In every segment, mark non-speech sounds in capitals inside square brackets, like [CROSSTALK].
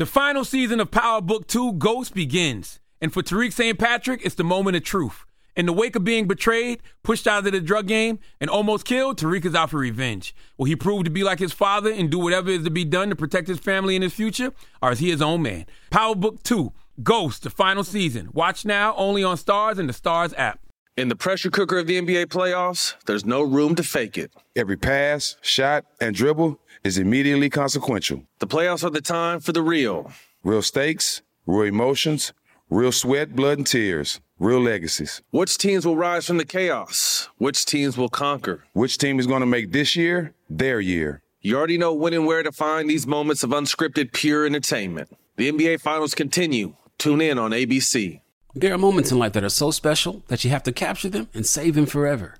The final season of Power Book 2 Ghost begins. And for Tariq St. Patrick, it's the moment of truth. In the wake of being betrayed, pushed out of the drug game, and almost killed, Tariq is out for revenge. Will he prove to be like his father and do whatever is to be done to protect his family and his future? Or is he his own man? Power Book 2 Ghost, the final season. Watch now only on Stars and the Stars app. In the pressure cooker of the NBA playoffs, there's no room to fake it. Every pass, shot, and dribble is immediately consequential. The playoffs are the time for the real. Real stakes, real emotions, real sweat, blood, and tears, real legacies. Which teams will rise from the chaos? Which teams will conquer? Which team is going to make this year their year? You already know when and where to find these moments of unscripted, pure entertainment. The NBA Finals continue. Tune in on ABC. There are moments in life that are so special that you have to capture them and save them forever.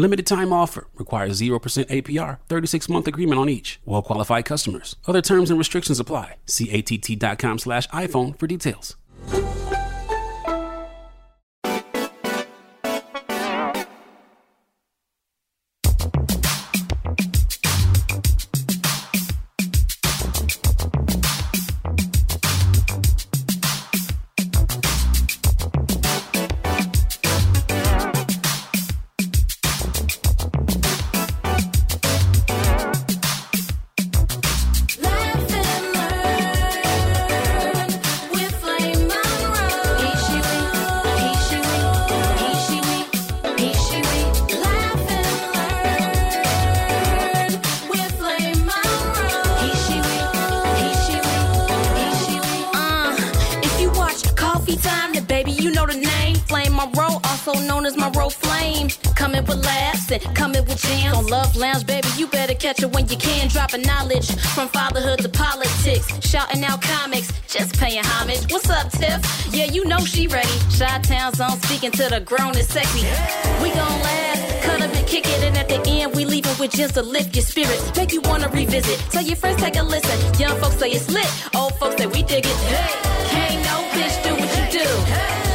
Limited time offer. Requires 0% APR. 36 month agreement on each. Well qualified customers. Other terms and restrictions apply. See att.com slash iPhone for details. Dropping knowledge from fatherhood to politics. Shouting out comics, just paying homage. What's up, Tiff? Yeah, you know she ready. Shot Town's on speaking to the grown and sexy. We gon' laugh, cut up and kick it, and at the end, we leaving with just to lift your spirits. Make you wanna revisit. Tell your friends, take a listen. Young folks say it's lit, old folks say we dig it. Can't no bitch do what you do.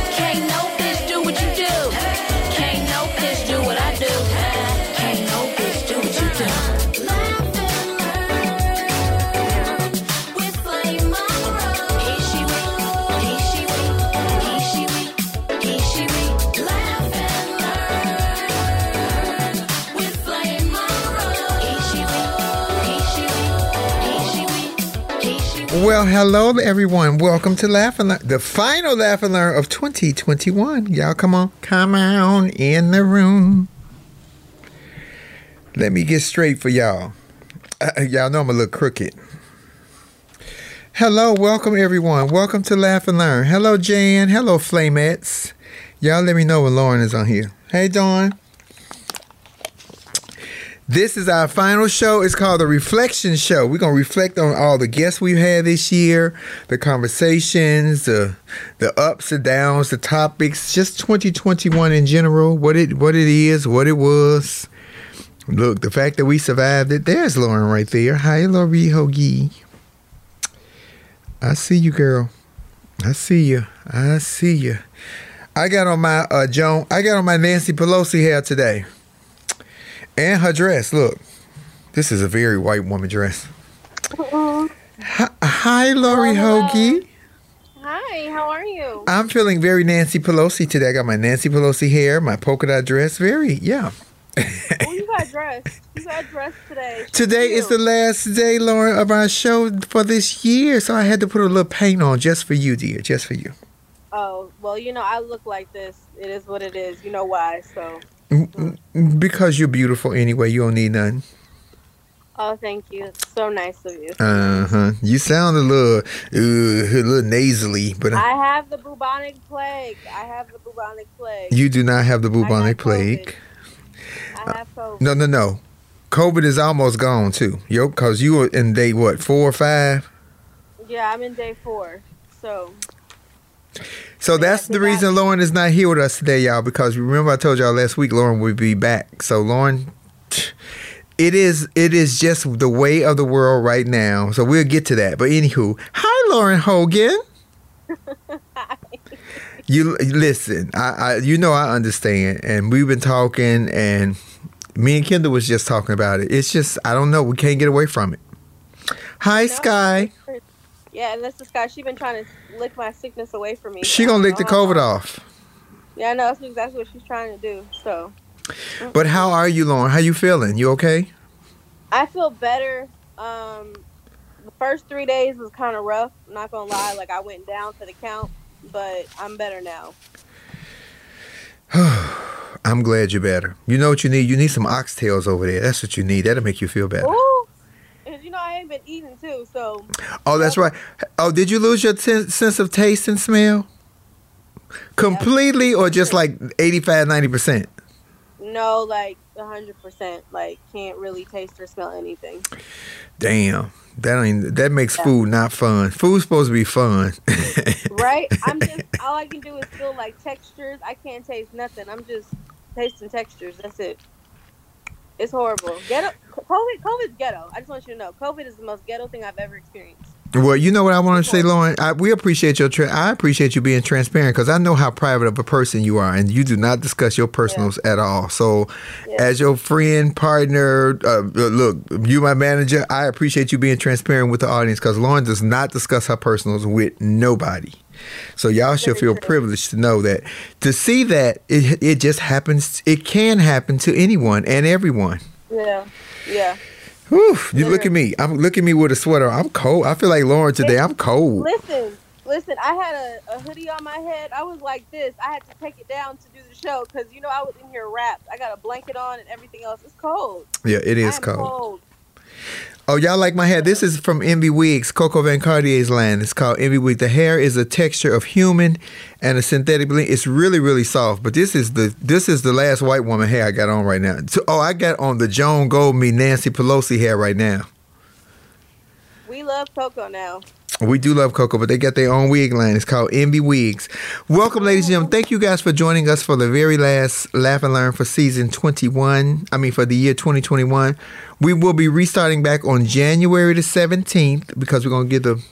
Well, hello everyone. Welcome to Laugh and Learn, the final Laugh and Learn of 2021. Y'all come on, come on in the room. Let me get straight for y'all. Uh, y'all know I'm a little crooked. Hello, welcome everyone. Welcome to Laugh and Learn. Hello, Jan. Hello, Flamettes. Y'all let me know when Lauren is on here. Hey, Dawn. This is our final show. It's called the Reflection Show. We're gonna reflect on all the guests we've had this year, the conversations, the the ups and downs, the topics, just 2021 in general. What it what it is, what it was. Look, the fact that we survived it. There's Lauren right there. Hi, Lori Hoagie. I see you, girl. I see you. I see you. I got on my uh Joan. I got on my Nancy Pelosi hair today. And her dress, look. This is a very white woman dress. Hi, hi, Lori Hoagie. Hi, how are you? I'm feeling very Nancy Pelosi today. I got my Nancy Pelosi hair, my polka dot dress. Very, yeah. Oh, you got [LAUGHS] dressed. You got dressed today. Today is the last day, Lauren, of our show for this year, so I had to put a little paint on just for you, dear, just for you. Oh, well, you know, I look like this. It is what it is. You know why, so. Because you're beautiful anyway, you don't need none. Oh, thank you. It's so nice of you. Uh huh. You sound a little, uh, a little nasally, but I have the bubonic plague. I have the bubonic plague. you do not have the bubonic plague. I have COVID. No, no, no. COVID is almost gone too. Yo, cause you were in day what four or five? Yeah, I'm in day four. So So that's the reason Lauren is not here with us today, y'all. Because remember, I told y'all last week Lauren would be back. So Lauren, it is it is just the way of the world right now. So we'll get to that. But anywho, hi Lauren Hogan. hi. [LAUGHS] You listen, I, I you know I understand, and we've been talking, and me and Kendall was just talking about it. It's just I don't know, we can't get away from it. Hi Sky. Yeah, and this is Scott. She's been trying to lick my sickness away from me. She gonna lick the COVID off. Yeah, I know that's exactly what she's trying to do. So But how are you, Lauren? How you feeling? You okay? I feel better. Um, the first three days was kind of rough. I'm not gonna lie, like I went down to the count, but I'm better now. [SIGHS] I'm glad you're better. You know what you need? You need some oxtails over there. That's what you need. That'll make you feel better. Ooh, you know I ain't been eating too, so Oh, that's right. Oh, did you lose your ten- sense of taste and smell? Completely or just like 85, 90%? no, like hundred percent. Like can't really taste or smell anything. Damn. That ain't that makes food not fun. Food's supposed to be fun. Right? I'm just [LAUGHS] all I can do is feel like textures. I can't taste nothing. I'm just tasting textures. That's it. It's horrible. Ghetto. COVID. COVID's ghetto. I just want you to know, COVID is the most ghetto thing I've ever experienced. Well, you know what I want to say, Lauren. I, we appreciate your. Tra- I appreciate you being transparent because I know how private of a person you are, and you do not discuss your personals at all. So, as your friend, partner, uh, look, you my manager. I appreciate you being transparent with the audience because Lauren does not discuss her personals with nobody. So y'all should feel privileged to know that. To see that it it just happens. It can happen to anyone and everyone. Yeah. Yeah. Whew, you look at me. I'm look at me with a sweater. I'm cold. I feel like Lauren today. I'm cold. Listen. Listen, I had a, a hoodie on my head. I was like this. I had to take it down to do the show because you know I was in here wrapped. I got a blanket on and everything else. It's cold. Yeah, it is cold. cold. Oh, y'all like my hair? This is from Envy Wigs, Coco Van Cartier's line. It's called Envy Wig. The hair is a texture of human and a synthetic blend. It's really, really soft. But this is the this is the last white woman hair I got on right now. So, oh, I got on the Joan Goldme, Nancy Pelosi hair right now. We love Coco now. We do love Coco, but they got their own wig line. It's called Envy Wigs. Welcome, ladies and gentlemen. Thank you guys for joining us for the very last Laugh and Learn for season 21. I mean, for the year 2021. We will be restarting back on January the 17th because we're going to get the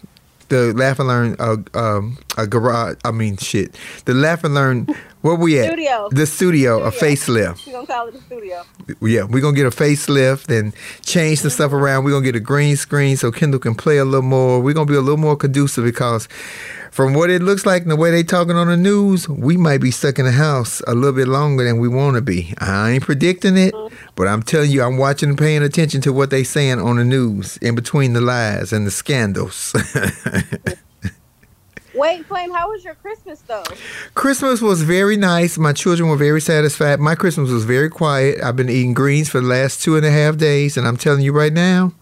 the Laugh and Learn uh, um, a garage. I mean, shit. The Laugh and Learn. Where we at? Studio. The studio, a Studio. facelift We're gonna call it the studio. yeah, we're gonna get a facelift and change some stuff around. We're gonna get a green screen so Kendall can play a little more. We're gonna be a little more conducive because from what it looks like and the way they talking on the news, we might be stuck in the house a little bit longer than we want to be. I ain't predicting it, mm-hmm. but I'm telling you, I'm watching and paying attention to what they saying on the news in between the lies and the scandals. [LAUGHS] Wait, Flame, how was your Christmas though? Christmas was very nice. My children were very satisfied. My Christmas was very quiet. I've been eating greens for the last two and a half days, and I'm telling you right now,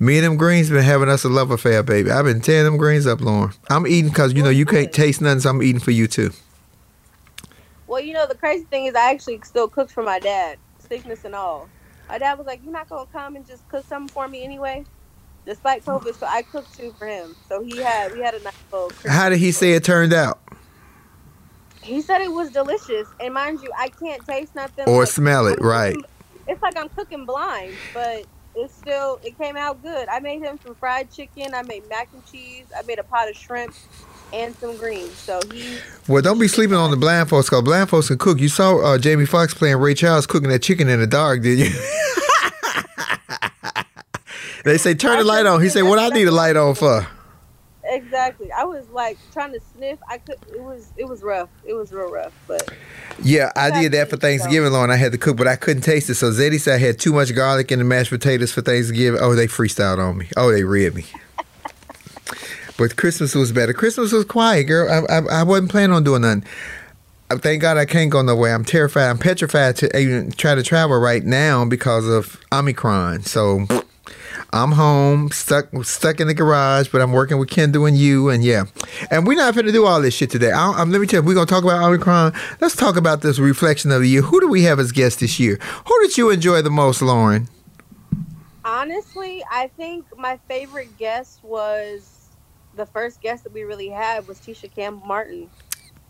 me and them greens been having us a love affair, baby. I've been tearing them greens up, Lauren. I'm eating because you know you can't taste nothing, so I'm eating for you too. Well, you know the crazy thing is I actually still cooked for my dad, sickness and all. My dad was like, "You're not gonna come and just cook something for me anyway." Despite COVID, so I cooked too for him. So he had we had a nice little. How did he say it turned out He said it was delicious, and mind you, I can't taste nothing or like- smell it? I'm Right. cooking- It's like I'm cooking blind, but it's still it came out good. I made him some fried chicken. I made mac and cheese. I made a pot of shrimp and some greens. So he Well, don't be sleeping on the blind folks because blind folks can cook. You saw uh, Jamie Foxx playing Ray Charles cooking that chicken in the dark, did you? [LAUGHS] they say turn the light on. He said, "What I need a light on for?" exactly. I was like trying to sniff. I could. It was it was rough. It was real rough, but. Yeah, I did that for Thanksgiving, Lauren. I had to cook, but I couldn't taste it. So Zeddy said I had too much garlic in the mashed potatoes for Thanksgiving. Oh, they freestyled on me. Oh, they read me. [LAUGHS] but Christmas was better. Christmas was quiet, girl. I, I, I wasn't planning on doing nothing. Thank God I can't go nowhere. I'm terrified. I'm petrified to even try to travel right now because of Omicron. So I'm home, stuck stuck in the garage, but I'm working with Kendall and you, and yeah. And we're not going to do all this shit today. I, I'm, um, let me tell you, we're going to talk about Omicron. Let's talk about this reflection of the year. Who do we have as guests this year? Who did you enjoy the most, Lauren? Honestly, I think my favorite guest was the first guest that we really had was Tisha Campbell Martin.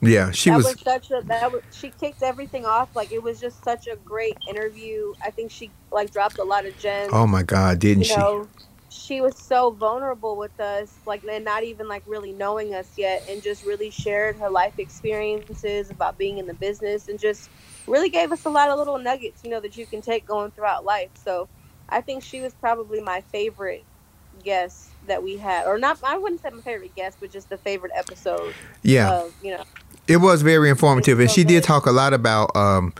Yeah, she that was. was, such a that was she kicked everything off like it was just such a great interview. I think she like dropped a lot of gems. oh my God, didn't you she? know, she was so vulnerable with us, like and not even like really knowing us yet, and just really shared her life experiences about being in the business, and just really gave us a lot of little nuggets, you know, that you can take going throughout life. So, I think she was probably my favorite guest that we had, or not. I wouldn't say my favorite guest, but just the favorite episode. Yeah. Of, you know. It was very informative, and she did talk a lot about um,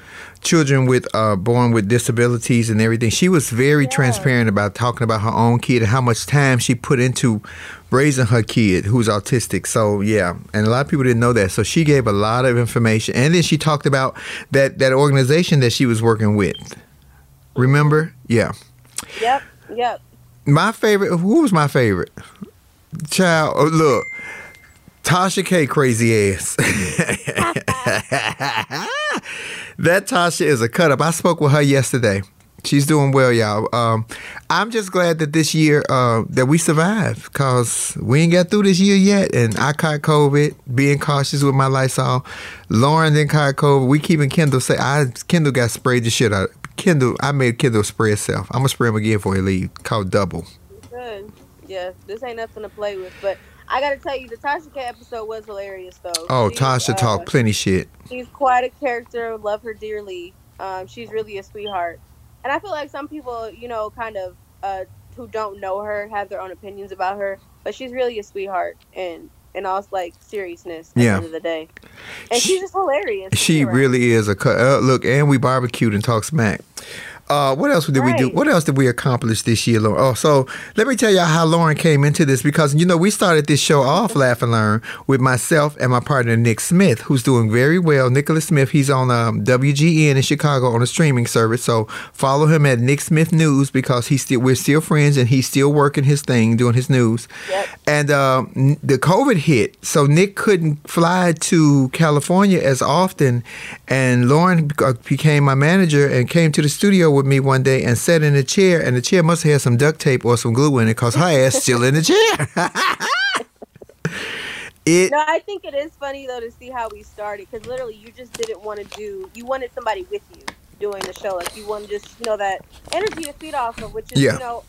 children with uh, born with disabilities and everything. She was very Yeah. transparent about talking about her own kid and how much time she put into raising her kid who's autistic. So yeah, and a lot of people didn't know that. So she gave a lot of information, and then she talked about that that organization that she was working with. Remember? Yeah. Yep. Yep. My favorite. Who was my favorite? Child. Oh, look. Tasha K. Crazy ass. [LAUGHS] that Tasha is a cut up. I spoke with her yesterday. She's doing well, y'all. Um, I'm just glad that this year uh, that we survived because we ain't got through this year yet, and I caught COVID. Being cautious with my Lysol. Lauren didn't caught COVID. We keeping Kendall say I Kendall got sprayed the shit out. Kendall, I made Kendall spray itself. I'm gonna spray him again before he leave. Called double. Good. Yeah. This ain't nothing to play with, but. I gotta tell you, the Tasha K episode was hilarious, though. Oh, She, Tasha uh, talked plenty shit. she's quite a character. Love her dearly. Um, she's really a sweetheart, and I feel like some people, you know, kind of uh, who don't know her have their own opinions about her, but she's really a sweetheart, and in all like seriousness, at Yeah. the end of the day, and She- she's just hilarious. She really is a cut. Uh, look, and we barbecued and talked smack. Uh, what else did we do? What else did we accomplish this year, Lauren? Oh, so let me tell y'all how Lauren came into this because you know we started this show off Laugh and Learn with myself and my partner Nick Smith, who's doing very well. Nicholas Smith, he's on um, WGN in Chicago on a streaming service. So follow him at Nick Smith News because he's still we're still friends and he's still working his thing, doing his news. Yep. And um, the COVID hit, so Nick couldn't fly to California as often. And Lauren uh, became my manager and came to the studio with me one day and sat in a chair. And the chair must have had some duct tape or some glue in it because her ass still in the chair. [LAUGHS] it No, I think it is funny though to see how we started because literally you just didn't want to do. You wanted somebody with you doing the show, like you want to just you know that energy to feed off of, which is Yeah. you know,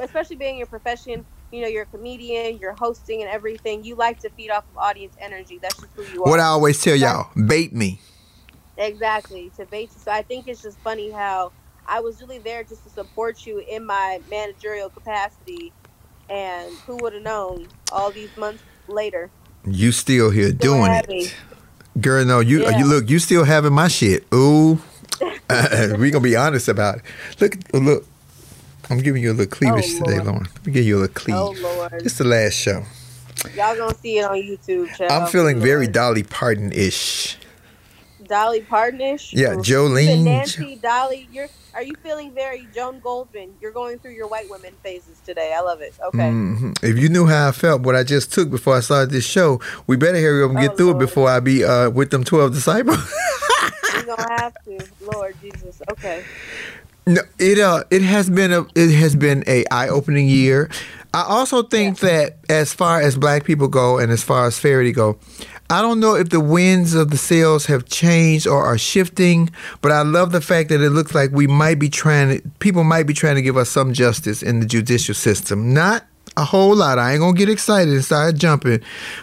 especially being your profession. You know, you're a comedian, you're hosting and everything. You like to feed off of audience energy. That's just who you are. what I always tell y'all: bait me. Exactly to bait you. So I think it's just funny how I was really there just to support you in my managerial capacity, and who would have known all these months later? You still here Still doing happy. it, girl? No, you Yeah. you look. You still having my shit. Ooh, [LAUGHS] we gonna be honest about it. Look, look. I'm giving you a little oh, cleavage Oh, today, Lauren. Let me give you a little oh, cleavage. Oh Lord, It's the last show. y'all gonna see it on YouTube. Child. I'm feeling very Dolly Parton ish. Dolly Partonish. Yeah. Jolene. Nancy, Dolly. You're. Are you feeling very Joan Goldman? You're going through your white women phases today. I love it. Okay. hmm If you knew how I felt, what I just took before I started this show, we better hurry up and get Oh, through it before I be uh, with them 12 disciples. [LAUGHS] You're gonna have to. Lord Jesus. Okay. No, it uh, it has been a it has been a eye opening year. I also think that as far as black people go and as far as Farity go, I don't know if the winds of the sails have changed or are shifting, but I love the fact that it looks like we might be trying to people might be trying to give us some justice in the judicial system. Not a whole lot. I ain't gonna get excited and start jumping,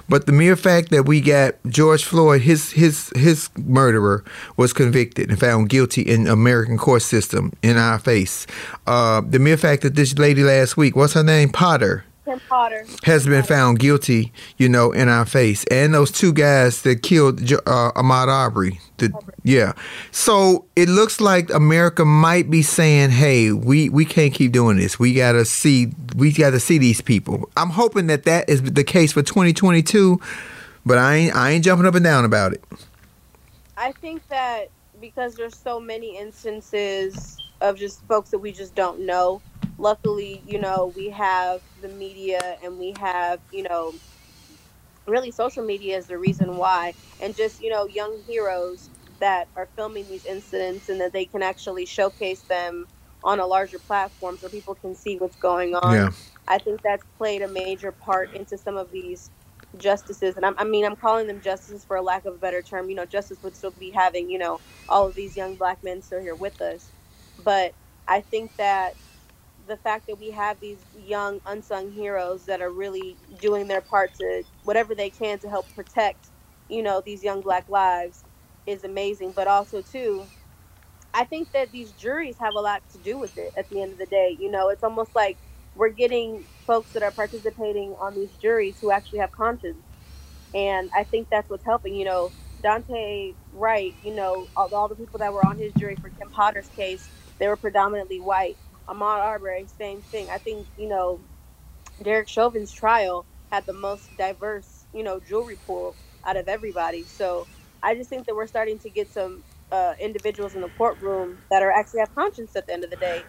but the mere fact that we got George Floyd, his his his murderer, was convicted and found guilty in American court system in our face. Uh, the mere fact that this lady last week, what's her name, Potter, Kim Potter. has been found guilty, you know, in our face, and those two guys that killed uh, Ahmaud Arbery. The, yeah, so it looks like America might be saying, "Hey, we we can't keep doing this. We gotta see, we gotta see these people." I'm hoping that that is the case for 2022, but I ain't I ain't jumping up and down about it. I think that because there's so many instances of just folks that we just don't know. Luckily, you know, we have the media and we have, you know, really social media is the reason why. And just, you know, young heroes that are filming these incidents and that they can actually showcase them on a larger platform so people can see what's going on. Yeah. I think that's played a major part into some of these justices, and I'm, I mean, I'm calling them justices for a lack of a better term. You know, justice would still be having, you know, all of these young black men still here with us, but I think that the fact that we have these young unsung heroes that are really doing their part to whatever they can to help protect, you know, these young black lives is amazing. But also too, I think that these juries have a lot to do with it at the end of the day. You know, it's almost like we're getting folks that are participating on these juries who actually have conscience. And I think that's what's helping. You know, Daunte Wright, you know, all, all the people that were on his jury for Kim Potter's case, they were predominantly white. Ahmaud Arbery, same thing. I think, you know, Derek Chauvin's trial had the most diverse, you know, jewelry pool out of everybody. So I just think that we're starting to get some uh, individuals in the courtroom that are actually have conscience at the end of the day,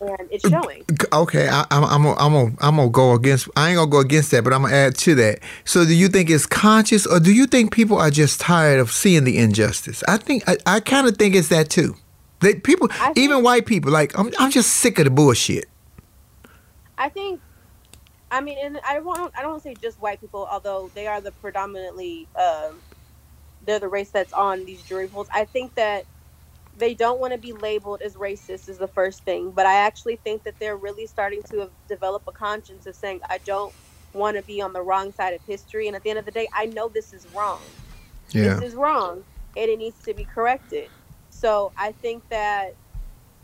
and it's showing. Okay, I, I'm I'm gonna, I'm gonna I'm gonna go against. I ain't gonna go against that, but I'm gonna add to that. So, do you think it's conscious, or do you think people are just tired of seeing the injustice? I think I, I kind of think it's that too. That people, think- even white people, like I'm I'm just sick of the bullshit. I think, I mean, and I won't. I don't want to say just white people, although they are the predominantly, um, they're the race that's on these jury pools. I think that they don't want to be labeled as racist is the first thing, but I actually think that they're really starting to develop a conscience of saying, I don't want to be on the wrong side of history, and at the end of the day, I know this is wrong. Yeah. this is wrong and it needs to be corrected. So I think that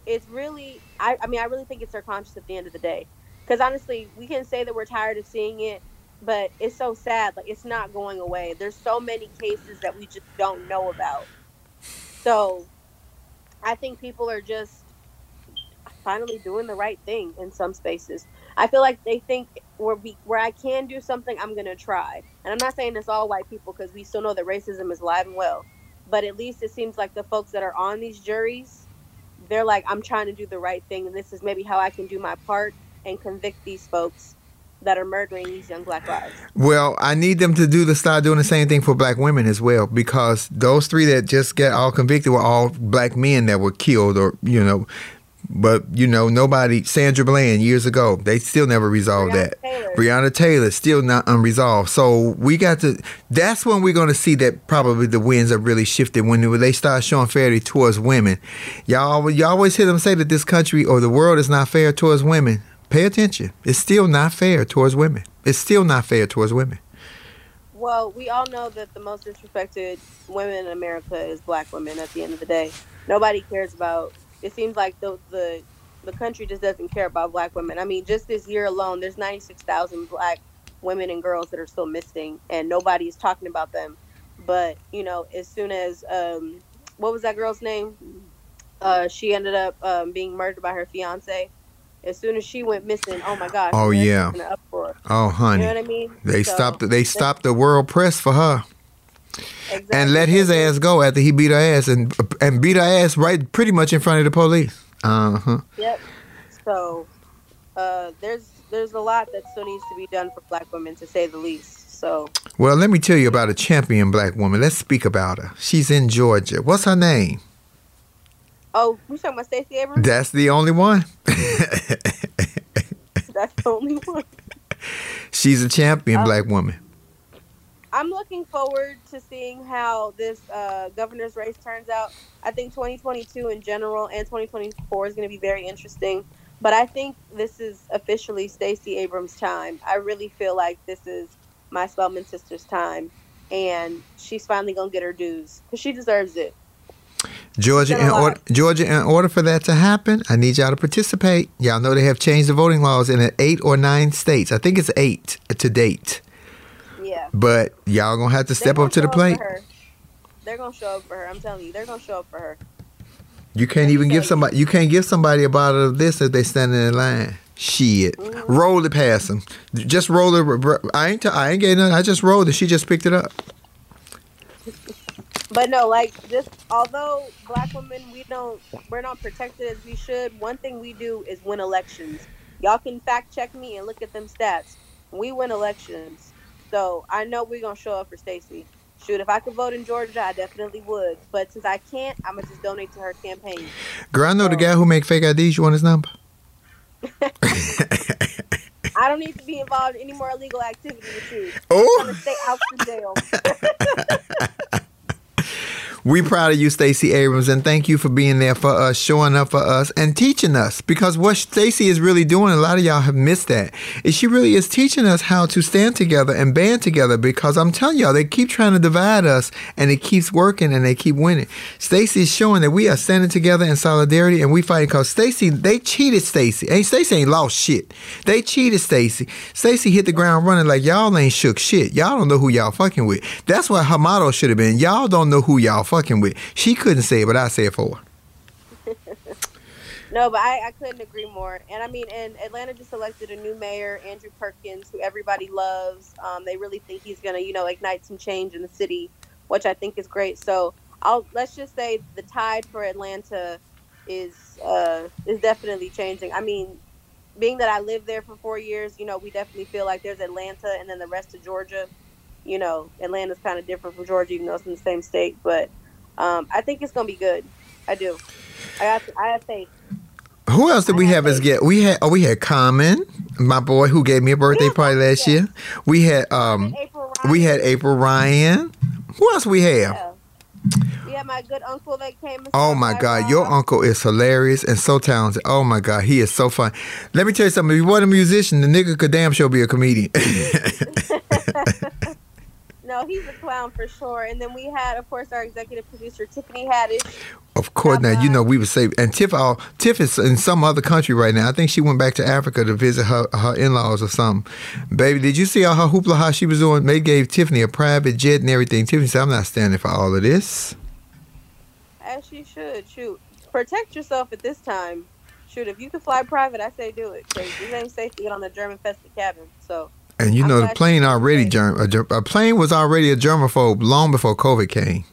it's really, I, I mean, I really think it's conscience at the end of the day. Because honestly, we can say that we're tired of seeing it, but it's so sad. Like, it's not going away. There's so many cases that we just don't know about. So I think people are just finally doing the right thing in some spaces. I feel like they think where we where I can do something, I'm gonna try. And I'm not saying it's all white people because we still know that racism is alive and well. But at least it seems like the folks that are on these juries, they're like, I'm trying to do the right thing, and this is maybe how I can do my part and convict these folks that are murdering these young black lives. Well, I need them to do the start doing the same thing for black women as well, because those three that just got all convicted were all black men that were killed, or you know, but you know, nobody. Sandra Bland years ago, they still never resolved Breonna that. Taylor. Breonna Taylor still not unresolved. So we got to. That's when we're going to see that probably the winds are really shifted when they start showing fairly towards women. Y'all, you always hear them say that this country or the world is not fair towards women. Pay attention. It's still not fair towards women. It's still not fair towards women. Well, we all know that the most disrespected women in America is black women. At the end of the day, nobody cares about. It seems like the the the country just doesn't care about black women. I mean, just this year alone, there's 96,000 black women and girls that are still missing, and nobody is talking about them. But you know, as soon as um, what was that girl's name? Uh, she ended up um, being murdered by her fiance. As soon as she went missing, oh my gosh! Oh, yeah. Oh, honey. You know what I mean? They So, stopped. They stopped the world press for her and let his ass go after he beat her ass and and beat her ass right pretty much in front of the police. Uh huh. Yep. So uh, there's there's a lot that still needs to be done for black women, to say the least. So Well, let me tell you about a champion black woman. Let's speak about her. She's in Georgia. What's her name? oh, we talking about Stacey Abrams? That's the only one. That's the only one. [LAUGHS] She's a champion Oh. black woman. I'm looking forward to seeing how this uh, governor's race turns out. I think 2022 in general and 2024 is going to be very interesting. But I think this is officially Stacey Abrams' time. I really feel like this is my Spelman sister's time, and she's finally going to get her dues because she deserves it. Georgia, in order, Georgia, in order for that to happen, I need y'all to participate. Y'all know they have changed the voting laws in eight or nine states. I think it's eight to date. Yeah. But y'all gonna have to step up to the plate. They're gonna show up for her. I'm telling you, they're gonna show up for her. You can't even give you. somebody. You can't give somebody a bottle of this if they standing in line. Shit, Mm-hmm. roll it past them. Just roll it. I ain't. T- I ain't getting nothing. I just rolled it. She just picked it up. [LAUGHS] But no, like just although black women we don't we're not protected as we should, one thing we do is win elections. Y'all can fact check me and look at them stats. We win elections. So I know we're gonna show up for Stacey. Shoot, if I could vote in Georgia, I definitely would. But since I can't, I'm gonna just donate to her campaign. Girl, I know the guy who make fake IDs. You want his number? [LAUGHS] I don't need to be involved in any more illegal activity with you. Oh, stay out jail. [LAUGHS] we proud of you, Stacey Abrams, and thank you for being there for us, showing up for us, and teaching us. Because what Stacey is really doing, a lot of y'all have missed that, is she really is teaching us how to stand together and band together. Because I'm telling y'all, they keep trying to divide us, and it keeps working, and they keep winning. Stacey is showing that we are standing together in solidarity, and we fighting. Because Stacey, they cheated Stacey. Ain't Stacey ain't lost shit. They cheated Stacey. Stacey hit the ground running like y'all ain't shook shit. Y'all don't know who y'all fucking with. That's what her motto should have been. Y'all don't know who y'all fucking with. She couldn't say it, but I say it for. [LAUGHS] No, but I, I couldn't agree more. And I mean, and Atlanta just elected a new mayor, Andre Dickens, who everybody loves. Um, they really think he's gonna, you know, ignite some change in the city, which I think is great. So I'll let's just say the tide for Atlanta is uh, is definitely changing. I mean, being that I lived there for four years, you know, we definitely feel like there's Atlanta and then the rest of Georgia. You know, Atlanta's kind of different from Georgia, even though it's in the same state. But um, I think it's gonna be good. I do. I got. I have faith. Who else did we have as guest? We had oh we had Common, my boy who gave me a birthday party last year. We had um April we had April Ryan. Who else we have? Yeah. We my good uncle that came. Oh my God, Rob. your uncle is hilarious and so talented. Oh my God, he is so fun. Let me tell you something. If you wasn't a musician, the nigga could damn sure be a comedian. [LAUGHS] [LAUGHS] No, he's a clown for sure. And then we had, of course, our executive producer Tiffany Haddish. of course, now you know we would say. And Tiff, uh, Tiff is in some other country right now. I think she went back to Africa to visit her her in laws or something. Baby, did you see all her hoopla how she was doing? They gave Tiffany a private jet and everything. Tiffany said, "I'm not standing for all of this." As she should. Shoot, protect yourself at this time. Shoot, if you can fly private, I say do it. Because it ain't safe to get on the German festive cabin. So And you I'm know the plane already germ, a, ger- a plane was already a germaphobe long before COVID came.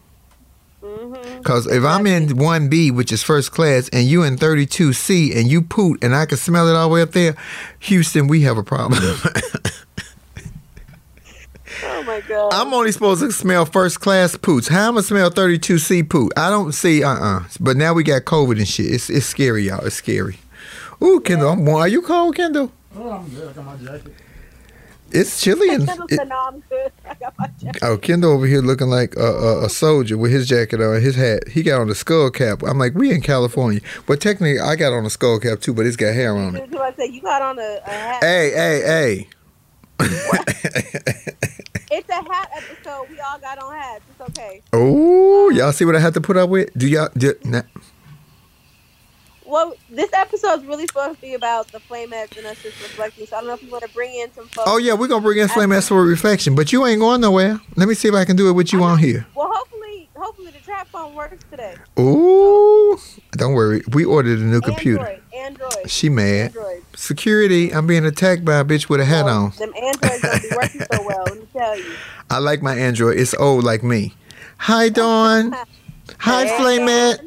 mhm. Because if I'm in 1B, which is first class, and you in 32C and you poot and I can smell it all the way up there, Houston, we have a problem. [LAUGHS] Oh my God. I'm only supposed to smell first class poots. How am I gonna smell 32C poot? I don't see, uh uh But now we got COVID and shit. It's, it's scary, y'all. It's scary. Ooh, Kendall, I'm. Are you cold, Kendall? Oh, I'm good. I got my jacket. It's chilly. And, it, no, I'm good. I got my oh, Kendall over here looking like a, a, a soldier with his jacket on, his hat. He got on the skull cap. I'm like, we in California. But technically, I got on a skull cap too, but it's got hair on it. I say, you got on a, a hat. Hey, hey, hey. [LAUGHS] It's a hat episode. We all got on hats. It's okay. Oh, y'all see what I have to put up with? Do y'all? Do, nah. Well, this episode is really supposed to be about the flamettes and us just reflecting. So I don't know if you want to bring in some folks. Oh yeah, we're gonna bring in Flame Ass for a reflection, but you ain't going nowhere. Let me see if I can do it with you on here. Well, hopefully, hopefully the trap phone works today. Ooh, don't worry. We ordered a new computer. Android, Android, She mad. Android. Security. I'm being attacked by a bitch with a hat Well, on. Them Androids don't be working so well. Let me tell you. [LAUGHS] I like my Android. It's old like me. Hi, Dawn. [LAUGHS] Hi, Hey, Flamette.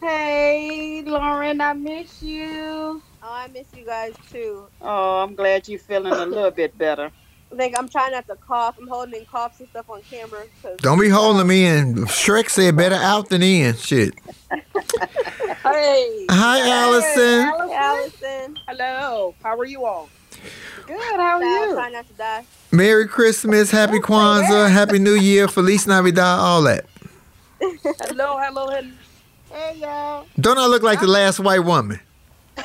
Hey, Lauren, I miss you. Oh, I miss you guys too. Oh, I'm glad you're feeling a little bit better. [LAUGHS] Like I'm trying not to cough. I'm holding in coughs and stuff on camera. 'cause- Don't be holding me in. Shrek said better [LAUGHS] out than in. Shit. Hey. Hi, Allison. Hey, Allison. Hello. How are you all? Good. How are Child, you? trying not to die. Merry Christmas, Happy oh, Kwanzaa, Happy New Year, Feliz Navidad, all that. [LAUGHS] Hello, hello, hello. Hey, y'all. Don't I look like the last white woman? [LAUGHS]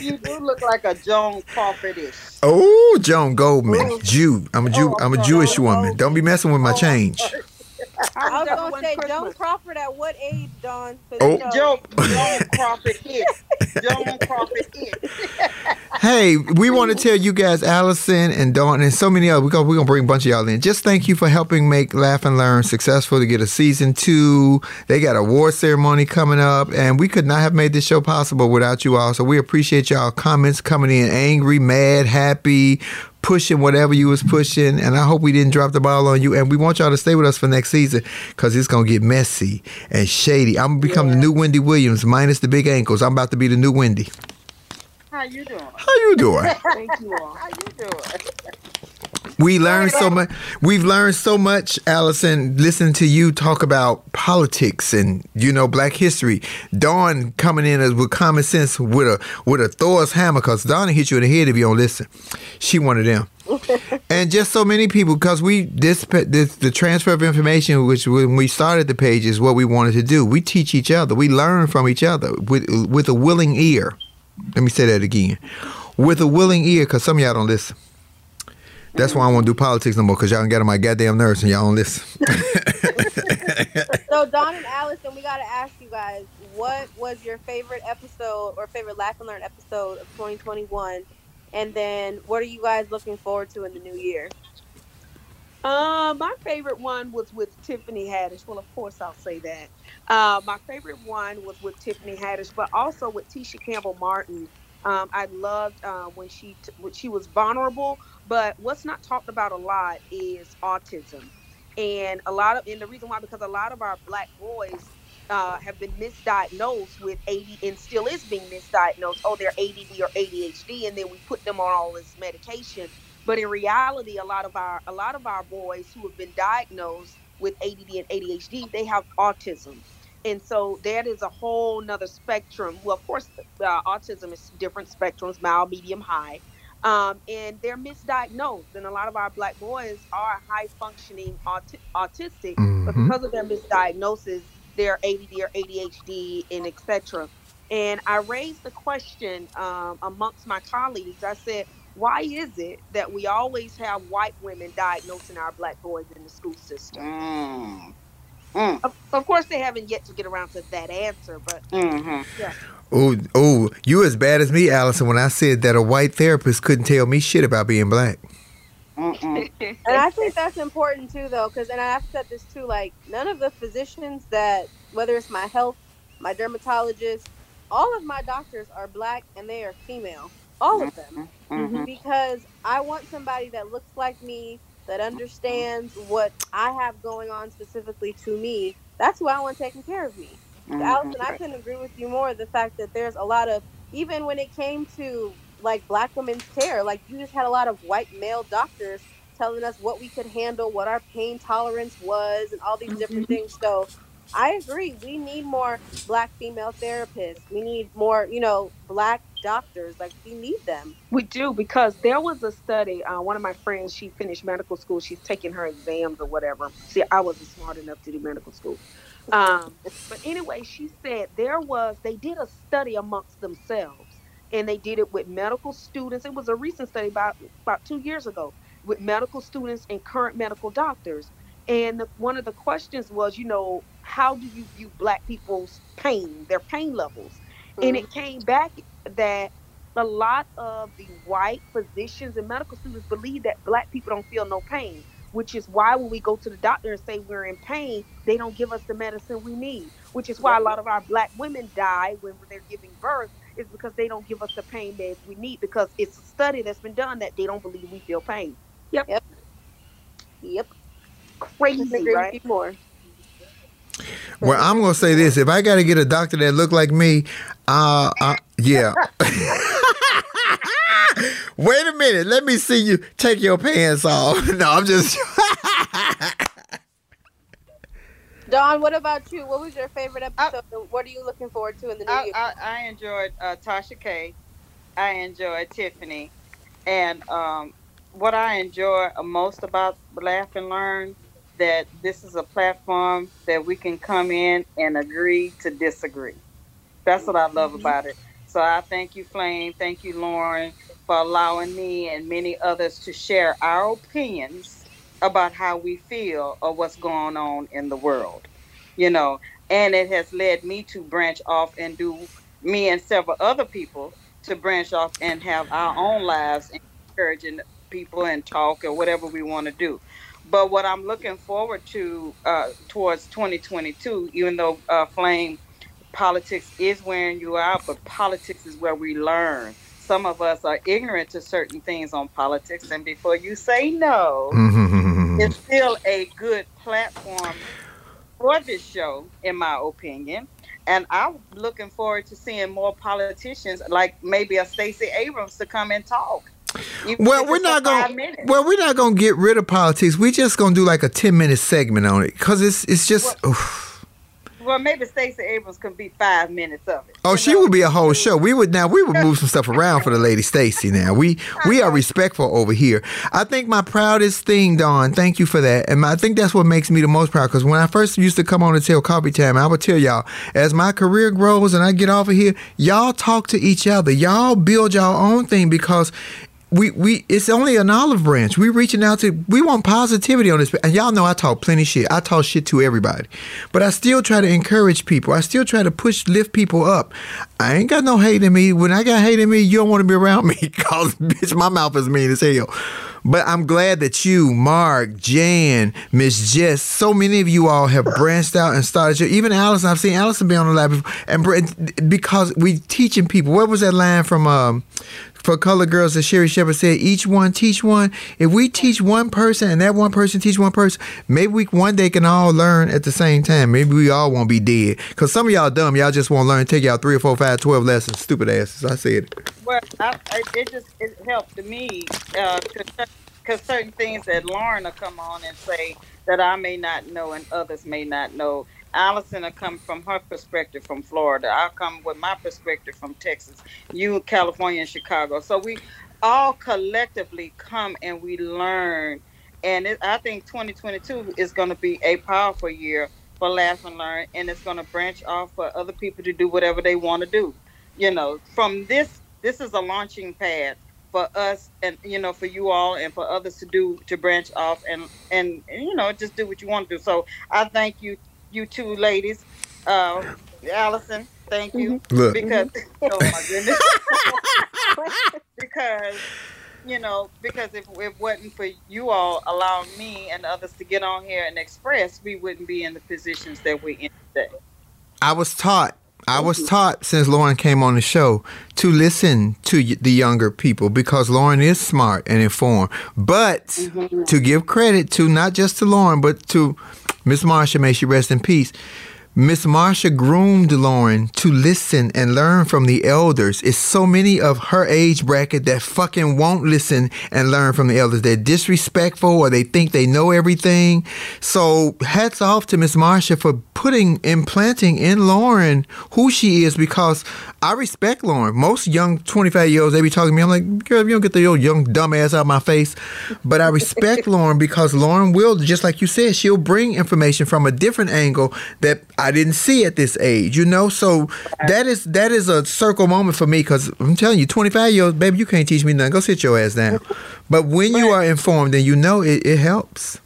You do look like a Joan Crawfordish. Oh, Joan Goldman, oh. Jew. I'm a Jew. Oh, I'm a I'm Jewish oh, woman. Don't be messing with my oh, change. I was gonna say Christmas. Joan Crawford at what age, Dawn? 'Cause, Oh. you know, Joan, Joan Crawford is. Joan Crawford is. Hey, we want to tell you guys, Allison and Dawn, and so many others. We're gonna, we're gonna bring a bunch of y'all in. Just thank you for helping make Laugh and Learn successful to get a season two. They got a award ceremony coming up, and we could not have made this show possible without you all. So we appreciate y'all comments coming in angry, mad, happy, pushing whatever you was pushing. And I hope we didn't drop the ball on you. And we want y'all to stay with us for next season because it's gonna get messy and shady. I'm gonna become the new Wendy Williams, minus the big ankles. I'm about to be the new Wendy. How you doing? How you doing? [LAUGHS] Thank you all. How you doing? [LAUGHS] We learned so much. We've learned so much, Allison, listening to you talk about politics and you know Black history. Dawn coming in as- with common sense with a with a Thor's hammer, cause Dawn hit you in the head if you don't listen. She one of them. [LAUGHS] and just so many people because we this, this the transfer of information which when we started the page is what we wanted to do we teach each other we learn from each other with with a willing ear let me say that again with a willing ear because some of y'all don't listen that's why I won't do politics no more because y'all don't get on my goddamn nerves and y'all don't listen. So Dawn and Allison, we gotta ask you guys, what was your favorite episode or favorite Laugh and Learn episode of 2021? And then what are you guys looking forward to in the new year? Uh, my favorite one was with Tiffany Haddish. Well, of course, I'll say that. Uh, my favorite one was with Tiffany Haddish, but also with Tisha Campbell Martin. Um, I loved uh, when she t- when she was vulnerable. But what's not talked about a lot is autism, and a lot of and the reason why because a lot of our black boys uh, have been misdiagnosed with AD and still is being misdiagnosed. Oh, they're ADD or ADHD, and then we put them on all this medication. But in reality, a lot of our a lot of our boys who have been diagnosed with ADD and ADHD, they have autism, and so that is a whole nother spectrum. Well, of course, uh, autism is different spectrums: mild, medium, high. Um, and they're misdiagnosed, and a lot of our black boys are high functioning auti- autistic, but Mhm. because of their misdiagnosis, they're ADD or ADHD and etc. And I raised the question um, amongst my colleagues. I said, why is it that we always have white women diagnosing our black boys in the school system? Mm. Mm. Of, of course, they haven't yet to get around to that answer, but hmm yeah. oh, oh, you as bad as me, Allison, when I said that a white therapist couldn't tell me shit about being black. [LAUGHS] And I think that's important too, though, because and I've said this too. Like none of the physicians that, whether it's my health, my dermatologist, all of my doctors are black and they are female. All of them, Mhm. because I want somebody that looks like me, that understands what I have going on specifically to me. That's who I want taking care of me. Mhm. Allison, I couldn't agree with you more. The fact that there's a lot of, even when it came to like black women's care, like you just had a lot of white male doctors telling us what we could handle, what our pain tolerance was, and all these different things. So I agree. We need more black female therapists. We need more, you know, black doctors. Like we need them. We do because there was a study. Uh, one of my friends, she finished medical school. She's taking her exams or whatever. See, I wasn't smart enough to do medical school. Um, but anyway, she said there was. They did a study amongst themselves, and they did it with medical students. It was a recent study about about two years ago with medical students and current medical doctors. And the, one of the questions was, you know, how do you view black people's pain, their pain levels? And it came back that a lot of the white physicians and medical students believe that black people don't feel no pain, which is why when we go to the doctor and say we're in pain, they don't give us the medicine we need, which is why a lot of our black women die when they're giving birth, is because they don't give us the pain meds we need because it's a study that's been done that they don't believe we feel pain. Yep. Yep. Yep. Crazy, right? more. Well, I'm gonna say this: if I got to get a doctor that look like me, uh, uh yeah. [LAUGHS] Wait a minute, let me see you take your pants off. [LAUGHS] No, I'm just. [LAUGHS] Dawn, what about you? What was your favorite episode? and what are you looking forward to in the new I, year? I, I enjoyed uh, Tasha K. I enjoyed Tiffany, and um, what I enjoy most about Laugh and Learn that this is a platform that we can come in and agree to disagree. That's what I love mm-hmm. about it. So I thank you, Flame. Thank you, Lauren, for allowing me and many others to share our opinions about how we feel or what's going on in the world. You know, and it has led me to branch off and do me and several other people to branch off and have our own lives and encouraging people and talk or whatever we want to do. But what I'm looking forward to uh, towards 2022, even though uh, Flame politics is wearing you out, but politics is where we learn. Some of us are ignorant to certain things on politics, and before you say no, it's still a good platform for this show, in my opinion. And I'm looking forward to seeing more politicians, like maybe a Stacey Abrams, to come and talk Well, we're it's not for five gonna. minutes. Well, we're not gonna get rid of politics. We're just gonna do like a ten minute segment on it because it's it's just. oof. Well, maybe Stacey Abrams can be five minutes of it. Oh, she would be a whole show. We would now we would move some stuff around for the lady Stacey. Now we we are respectful over here. I think my proudest thing, Dawn. Thank you for that, and I think that's what makes me the most proud. Because when I first used to come on and tell coffee time, I would tell y'all as my career grows and I get off of here, y'all talk to each other. Y'all build y'all own thing because we we it's only an olive branch. We reaching out to we want positivity on this. And y'all know I talk plenty shit. I talk shit to everybody. But I still try to encourage people. I still try to push lift people up. I ain't got no hate in me. When I got hate in me, you don't want to be around [LAUGHS] me cause bitch my mouth is mean as hell. But I'm glad that you, Mark, Jan, Miss Jess, so many of you all have branched out and started. Your, even Allison, I've seen Allison be on the lab before, and because we teaching people. What was that line from um, for color girls that Sherri Shepherd said? Each one teach one. If we teach one person and that one person teach one person, maybe we one day can all learn at the same time. Maybe we all won't be dead. Cause some of y'all dumb. Y'all just won't learn. Take y'all three or four, five, twelve lessons. Stupid asses. I said it. Well, I, it just it helped me uh, because certain things that Lauren will come on and say that I may not know and others may not know. Allison will come from her perspective from Florida. I'll come with my perspective from Texas. You, California, and Chicago. So we all collectively come and we learn. And it, I think 2022 is going to be a powerful year for Laugh and Learn, and it's going to branch off for other people to do whatever they want to do. You know, from this, this is a launching pad for us, and you know, for you all, and for others to do to branch off and and, and you know, just do what you want to do. So I thank you, you two ladies, uh, Allison. Thank you mm-hmm. Look. because mm-hmm. oh my goodness, [LAUGHS] because you know, because if it wasn't for you all allowing me and others to get on here and express, we wouldn't be in the positions that we're in today. I was taught. I was taught since Lauren came on the show to listen to the younger people because Lauren is smart and informed. But mm-hmm. to give credit to not just to Lauren, but to Miss Marsha, may she rest in peace. Miss Marsha groomed Lauren to listen and learn from the elders. It's so many of her age bracket that fucking won't listen and learn from the elders. They're disrespectful or they think they know everything. So hats off to Miss Marsha for putting implanting in Lauren who she is because I respect Lauren. Most young 25 year olds, they be talking to me. I'm like, girl, you don't get the old young dumbass out of my face. But I respect [LAUGHS] Lauren because Lauren will, just like you said, she'll bring information from a different angle that I didn't see at this age, you know? So that is that is a circle moment for me because I'm telling you, 25 year olds, baby, you can't teach me nothing. Go sit your ass down. But when you are informed and you know, it, it helps.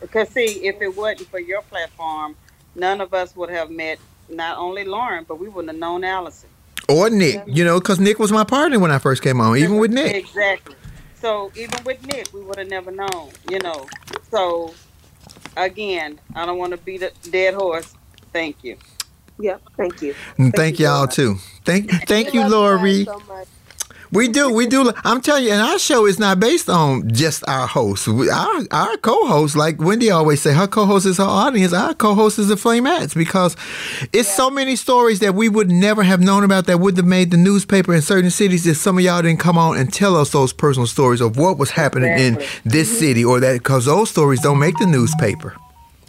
because see if it wasn't for your platform none of us would have met not only lauren but we wouldn't have known allison Or Nick, you know, because Nick was my partner when I first came on, even with Nick. exactly so even with nick we would have never known you know so again i don't want to beat a dead horse thank you Yep. Thank you. And thank y'all too. Thank [LAUGHS] thank you, love Lori. so. We do, we do. I'm telling you, and our show is not based on just our hosts. We, our our co-hosts, like Wendy always say, her co-host is her audience. Our co-host is the Flamettes because it's so many stories that we would never have known about that would have made the newspaper in certain cities if some of y'all didn't come on and tell us those personal stories of what was happening in this mm-hmm. city or that because those stories don't make the newspaper.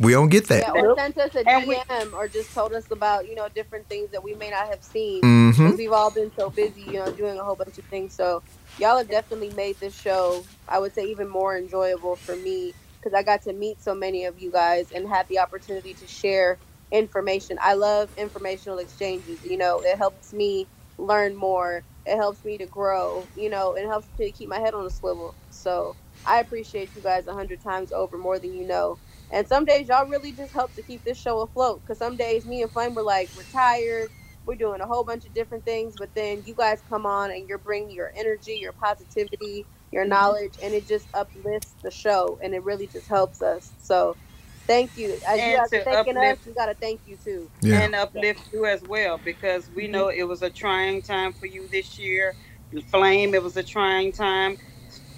We don't get that. Yeah, or sent us a And we- DM or just told us about, you know, different things that we may not have seen. Mhm. Because we've all been so busy, you know, doing a whole bunch of things. So y'all have definitely made this show, I would say, even more enjoyable for me because I got to meet so many of you guys and had the opportunity to share information. I love informational exchanges. You know, it helps me learn more. It helps me to grow. You know, it helps me to keep my head on a swivel. So I appreciate you guys a hundred times over more than you know. And some days y'all really just help to keep this show afloat. Because some days me and Flame were like, we're tired. We're doing a whole bunch of different things. But then you guys come on and you're bringing your energy, your positivity, your knowledge, and it just uplifts the show. And it really just helps us. So thank you. As you And guys are to thanking us, uplift- we got to thank you too. Yeah. and uplift you as well because we know it was a trying time for you this year. Flame, it was a trying time.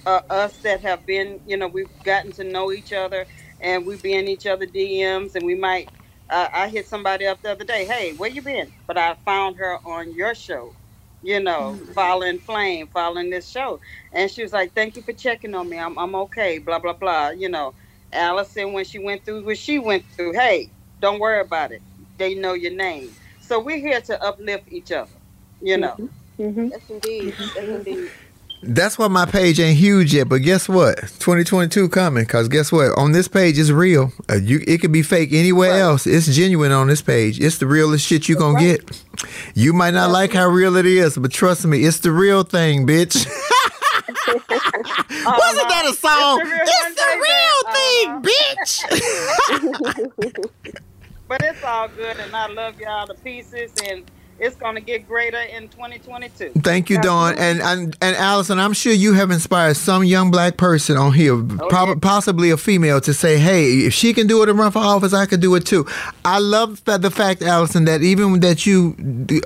Uh, us that have been, you know, we've gotten to know each other and we be in each other DMs and we might. Uh, I hit somebody up the other day. Hey, where you been? But I found her on your show, you know, following Flame, following this show. And she was like, Thank you for checking on me. I'm, I'm okay, blah, blah, blah. You know, Allison, when she went through what she went through, hey, don't worry about it. They know your name. So we're here to uplift each other, you know. Mm-hmm. Yes, indeed. Yes, indeed. That's why my page ain't huge yet, but guess what? 2022 coming, cause guess what? On this page it's real. Uh, you, it could be fake anywhere Right. else. It's genuine on this page. It's the realest shit you gonna get. You might not like how real it is, but trust me, it's the real thing, bitch. [LAUGHS] [LAUGHS] Wasn't that a song? It's the real It's the real thing, bitch. [LAUGHS] But it's all good, and I love y'all to pieces, and it's going to get greater in 2022. Thank you, Dawn, and and and Allison. I'm sure you have inspired some young black person on here, prob- possibly a female, to say, "Hey, if she can do it and run for office, I can do it too." I love that the fact, Allison, that even that you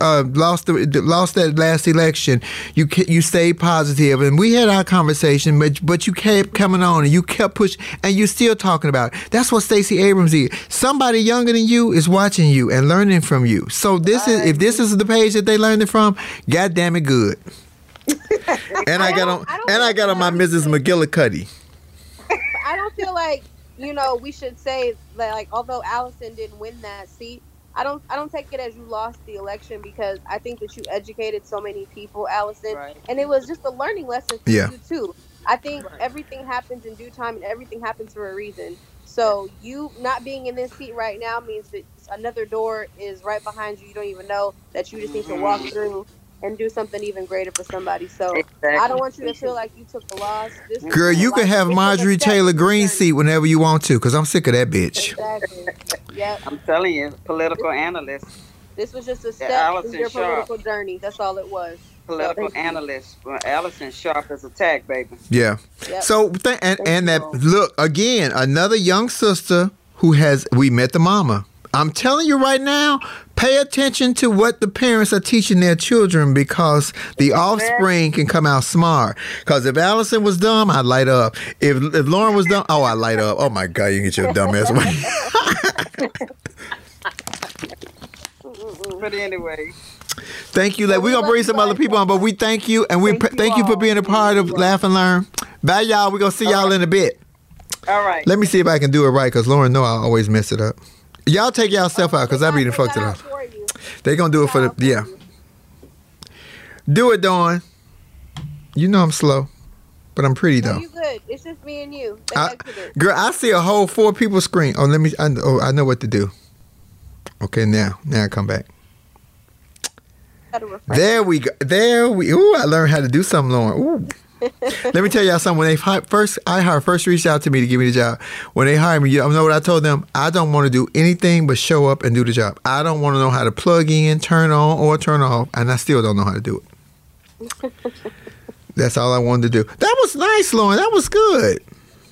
uh, lost the lost that last election, you you stayed positive, and we had our conversation, but but you kept coming on and you kept pushing, and you're still talking about. It. That's what Stacey Abrams did. Somebody younger than you is watching you and learning from you. So this is if this is the page that they learned it from, God damn it, good. [LAUGHS] and I, got on I and I got on my Mrs. McGillicuddy. [LAUGHS] I don't feel like you know we should say that like although Allison didn't win that seat, I don't I don't take it as you lost the election because I think that you educated so many people, Allison, Right. and it was just a learning lesson for Yeah. you too. I think everything happens in due time and everything happens for a reason. So you not being in this seat right now means that another door is right behind you. You don't even know that you just need to walk mm-hmm. through and do something even greater for somebody. So I don't want you to feel like you took the loss. This Girl, you like- can have this is a Marjorie Taylor Greene seat whenever you want to, because I'm sick of that bitch. Exactly. Yep. I'm telling you, political analyst, This was just a step Allison in your Sharp. political journey. That's all it was. political thank analyst. Well, Allison sharp is a tack, baby. Yeah. Yep. So th- and Thank and that you. look again, another young sister who has we met the mama. I'm telling you right now, pay attention to what the parents are teaching their children because the offspring can come out smart. Because if Allison was dumb, I'd light up. If, if Lauren was dumb, oh, I'd light up. Oh my God, you can get your dumb ass away. But anyway, Thank you. Like, we're gonna bring some other people on, but we thank you and we Thank thank, you thank you for being a part of Laugh and Learn. Bye, y'all. We're gonna see y'all in a bit. all right. Let me see if I can do it right, cause Lauren know I always mess it up. Y'all take y'all stuff out, cause I be the fucked it up. They gonna do it for the yeah. Do it, Dawn. You know I'm slow, but I'm pretty No, though. you good. It's just me and you. I, girl, I see a whole four people screen. Oh, let me. I, know- oh, I know what to do. Okay, now, now I come back. There we go. There we. Ooh, I learned how to do something, Lauren. Ooh. [LAUGHS] Let me tell y'all something. When they hi- first, I hired first reached out to me to give me the job. When they hired me, you know what I told them? I don't want to do anything but show up and do the job. I don't want to know how to plug in, turn on, or turn off, and I still don't know how to do it. [LAUGHS] That's all I wanted to do. That was nice, Lauren. That was good.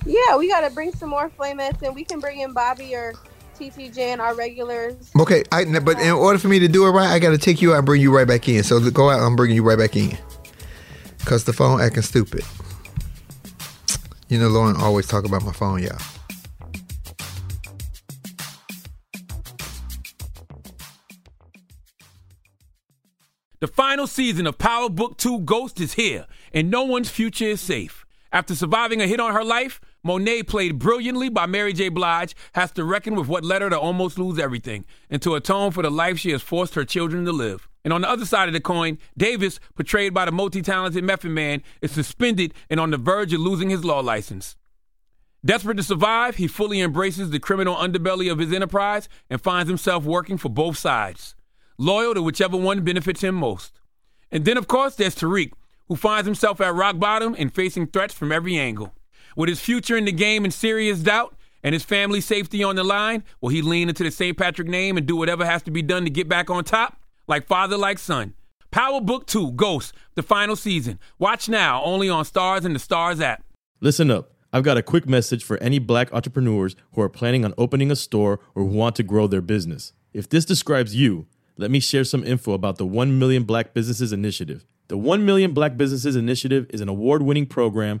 Yeah, we gotta bring some more flamettes and we can bring in Bobby or TT Jan, our regulars. Okay, I, but in order for me to do it right, I got to take you out and bring you right back in. So go out. I'm bringing you right back in. Cause the phone acting stupid. You know, Lauren always talk about my phone, y'all. The final season of Power Book 2 Ghost is here, and no one's future is safe. After surviving a hit on her life, Monet, played brilliantly by Mary J. Blige, has to reckon with what led her to almost lose everything and to atone for the life she has forced her children to live. And on the other side of the coin, Davis, portrayed by the multi talented Method Man, is suspended and on the verge of losing his law license. Desperate to survive, he fully embraces the criminal underbelly of his enterprise and finds himself working for both sides, loyal to whichever one benefits him most. And then, of course, there's Tariq, who finds himself at rock bottom and facing threats from every angle. With his future in the game in serious doubt and his family safety on the line, will he lean into the St. Patrick name and do whatever has to be done to get back on top? Like father, like son. Power Book 2 Ghost, the final season. Watch now only on Starz and the Starz app. Listen up. I've got a quick message for any black entrepreneurs who are planning on opening a store or who want to grow their business. If this describes you, let me share some info about the 1 Million Black Businesses Initiative. The 1 Million Black Businesses Initiative is an award winning program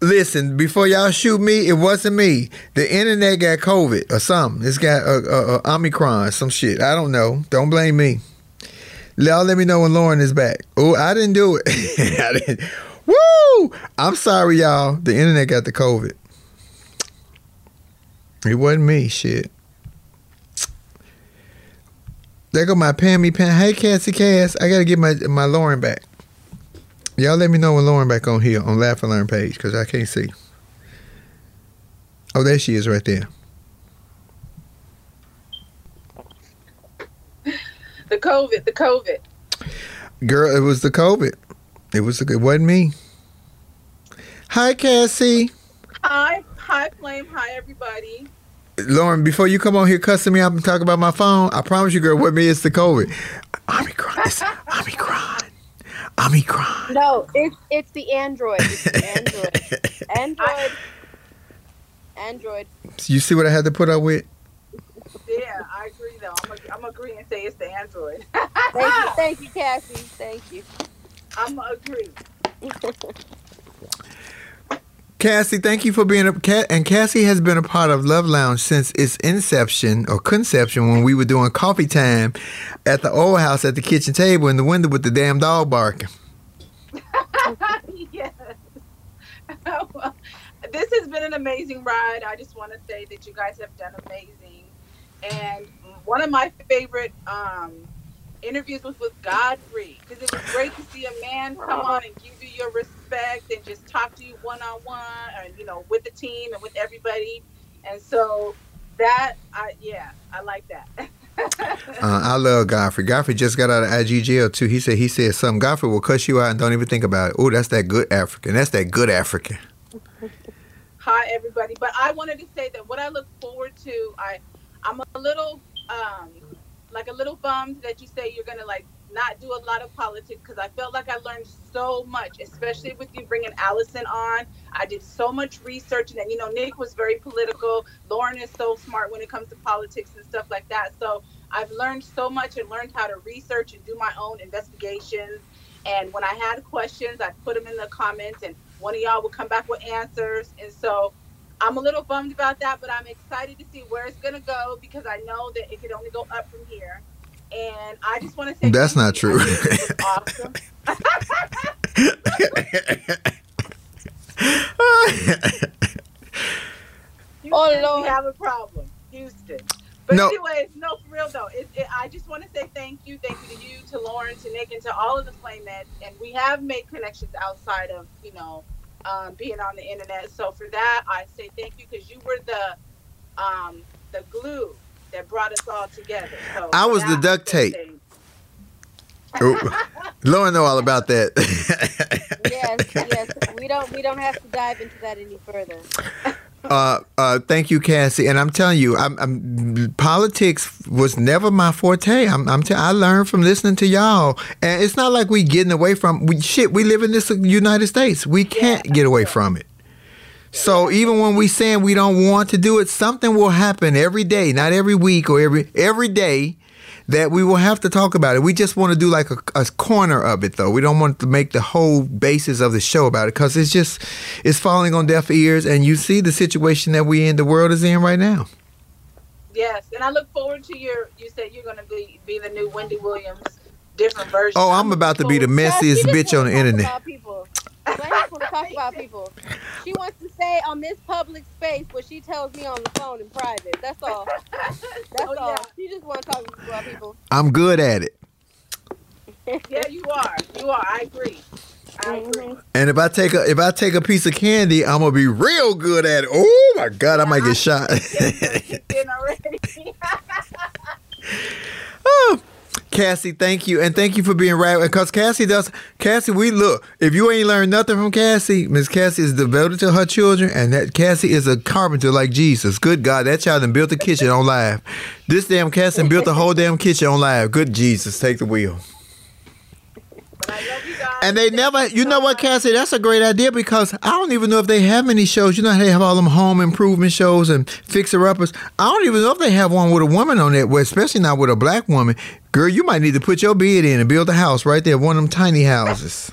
Listen, before y'all shoot me, it wasn't me. The internet got COVID or something. It's got uh, uh, Omicron, some shit. I don't know. Don't blame me. Y'all let me know when Lauren is back. Oh, I didn't do it. [LAUGHS] I didn't. Woo! I'm sorry, y'all. The internet got the COVID. It wasn't me. Shit. There go my Pammy Pam. Hey, Cassie Cass. I gotta get my my Lauren back. Y'all let me know when Lauren back on here on Laugh and Learn page because I can't see. Oh, there she is right there. The COVID, the COVID. Girl, it was the COVID. It was the, it wasn't me. Hi, Cassie. Hi, hi, Flame. Hi, everybody. Lauren, before you come on here cussing me out and talk about my phone, I promise you, girl, with me it's the COVID. Omicron. It's [LAUGHS] Omicron. Omicron. No, it's it's the Android. It's the Android. [LAUGHS] Android. Android. You see what I had to put up with? Yeah, I agree though. I'm, ag- I'm agree and say it's the Android. Thank you, [LAUGHS] thank you, Cassie. Thank you. I'm gonna agree. [LAUGHS] Cassie, thank you for being a cat. And Cassie has been a part of Love Lounge since its inception or conception when we were doing coffee time at the old house at the kitchen table in the window with the damn dog barking. [LAUGHS] yes. [LAUGHS] Well, this has been an amazing ride. I just want to say that you guys have done amazing. And one of my favorite um, interviews was with Godfrey because it was great to see a man come on and give your respect and just talk to you one on one, and you know, with the team and with everybody. And so that, I yeah, I like that. [LAUGHS] Uh, I love Godfrey. Godfrey just got out of IG jail too. He said he said something. Godfrey will cuss you out and don't even think about it. Oh, that's that good African. That's that good African. Hi, everybody. But I wanted to say that what I look forward to, I, I'm a little, um, like a little bummed that you say you're gonna like not do a lot of politics because I felt like I learned so much, especially with you bringing Allison on. I did so much research, and you know, Nick was very political. Lauren is so smart when it comes to politics and stuff like that. So I've learned so much and learned how to research and do my own investigations. And when I had questions, I'd put them in the comments, and one of y'all would come back with answers. And so I'm a little bummed about that, but I'm excited to see where it's going to go because I know that it could only go up from here. And I just want to say That's not true. awesome. [LAUGHS] Houston, Oh, Lord. we have a problem, Houston. But No. anyways, no, for real though, it, it, I just want to say thank you, thank you to you, to Lauren, to Nick, and to all of the Flameheads. And we have made connections outside of you know um, being on the internet. So for that, I say thank you because you were the um, the glue that brought us all together. So I was the duct tape. thank. Oh, [LAUGHS] Lauren know all about that. Yes, yes. [LAUGHS] We don't we don't have to dive into that any further. uh, uh, thank you, Cassie. And I'm telling you, I'm, I'm politics was never my forte. I'm, I'm t- I learned from listening to y'all, and it's not like we getting away from we shit. We live in this United States. We can't get away from it. So even when we saying we don't want to do it, something will happen every day, not every week or every every day, that we will have to talk about it. We just want to do like a, a corner of it, though. We don't want to make the whole basis of the show about it because it's just it's falling on deaf ears, and you see the situation that we in the world is in right now. Yes, and I look forward to your. You said you're going to be be the new Wendy Williams, different version. Oh, I'm about to be the messiest bitch on the internet. About people. Flame just want to talk about people. She wants to say on this public space what she tells me on the phone in private. That's all. That's Oh, all. yeah. She just want to talk about people. I'm good at it. [LAUGHS] yeah, you are. You are. I agree. I mm-hmm. agree. And if I take a if I take a piece of candy, I'm gonna be real good at it. Oh my god, I might get uh-huh. shot. [LAUGHS] [LAUGHS] Oh, Cassie, thank you, and thank you for being right. Because Cassie does, Cassie, we look. If you ain't learned nothing from Cassie, Miss Cassie is devoted to her children, and that Cassie is a carpenter like Jesus. Good God, that child done built a kitchen on live. This damn Cassie built a whole damn kitchen on live. Good Jesus, take the wheel. And they never, you know what, Cassie? That's a great idea because I don't even know if they have any shows. You know how they have all them home improvement shows and fixer uppers. I don't even know if they have one with a woman on it, especially not with a black woman. Girl, you might need to put your bid in and build a house right there, one of them tiny houses.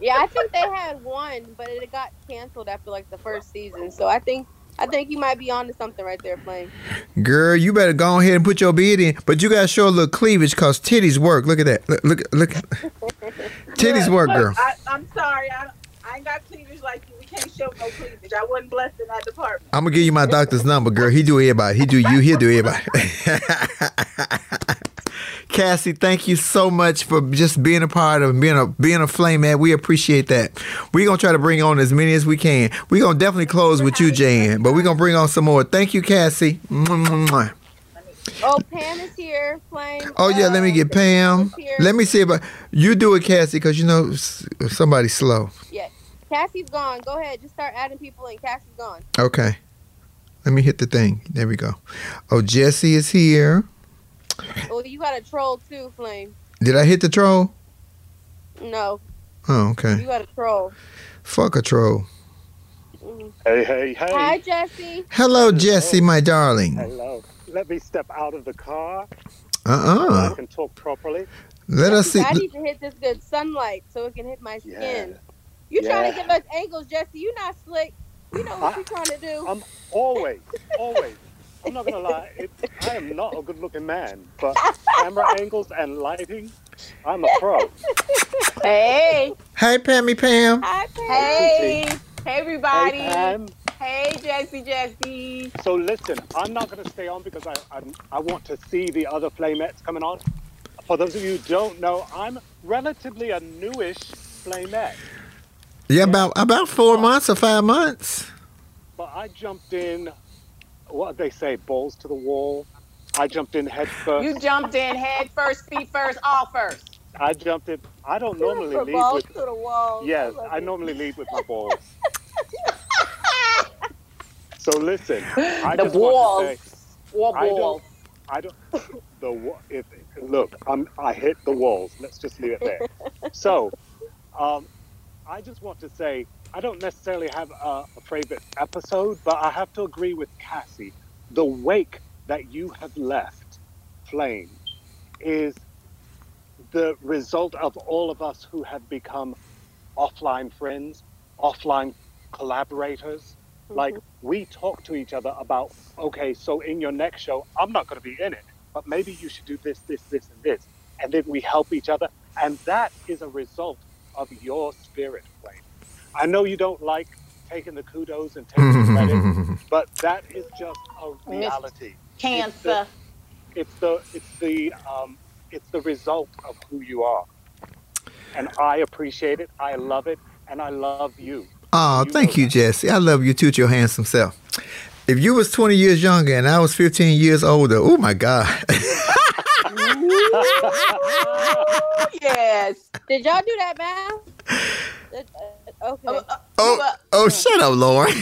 Yeah, I think they had one, but it got canceled after like the first season. So I think I think you might be onto something right there, Flame. Girl, you better go ahead and put your bed in, but you gotta show a little cleavage because titties work. Look at that. Look, look, look. [LAUGHS] titties work, girl. I, I'm sorry. I, I ain't got cleavage like you. We can't show no cleavage. I wasn't blessed in that department. I'm gonna give you my doctor's number, girl. He do everybody. He do you. He'll do everybody. [LAUGHS] Cassie, thank you so much for just being a part of being a being a flame man. We appreciate that. We're gonna try to bring on as many as we can. We're gonna definitely close with you, Jan, but we're gonna bring on some more. Thank you, Cassie. Mwah, mwah, mwah. Oh, Pam is here, Flame. Oh yeah, let me get Pam. Let me see if I, you do it, Cassie, because you know somebody's slow. Yeah, Cassie's gone. Go ahead, just start adding people, and Cassie's gone. Okay. Let me hit the thing. There we go. Oh, Jesse is here. Oh, you got a troll too, Flame. Did I hit the troll? No, Oh, okay. you got a troll. Fuck a troll. Hey, hey, hey. Hi, Jesse. Hello, Jesse, my darling. Hello. Let me step out of the car. Uh so I can talk properly. Let us see. I need to hit this good sunlight so it can hit my skin. You trying to Yeah. give us angles, Jesse? You not slick. You know what I- you trying to do. I'm always, always. I'm not gonna lie. It, I am not a good-looking man, but camera [LAUGHS] angles and lighting, I'm a pro. Hey. Hey, Pammy Pam. Hi, Hey. Hey, everybody. Hey, Pam. Hey, Jesse, Jesse. So listen, I'm not gonna stay on because I, I I want to see the other Flamettes coming on. For those of you who don't know, I'm relatively a newish Flamette. Yeah, about about four months or five months. But I jumped in, what they say, balls to the wall. I jumped in head first. You jumped in head first, feet first, all first. I jumped in. I don't normally Put lead balls with. to the wall. Yes, love I normally lead with my [LAUGHS] balls. so listen, I The just want to say, Or I balls. don't. I don't. The wa- if look, I'm. I hit the walls. Let's just leave it there. [LAUGHS] So, um, I just want to say I don't necessarily have a, a favorite episode, but I have to agree with Cassie. The wake that you have left, Flame, is the result of all of us who have become offline friends, offline collaborators. Mm-hmm. Like we talk to each other about, okay, so in your next show, I'm not going to be in it, but maybe you should do this, this, this, and this, and then we help each other, and that is a result of your spirit, Flame. I know you don't like taking the kudos and taking the [LAUGHS] credit, but that is just a reality. Cancer. It's the it's the um, it's the result of who you are, and I appreciate it. I love it, and I love you. Oh, thank you, Jesse. I love you too, your handsome self. If you was 20 years younger and I was 15 years older, oh my God. [LAUGHS] [LAUGHS] yes. Did y'all do that math? Uh, okay. Uh, uh, oh, uh, oh, shut up, Lauren. [LAUGHS]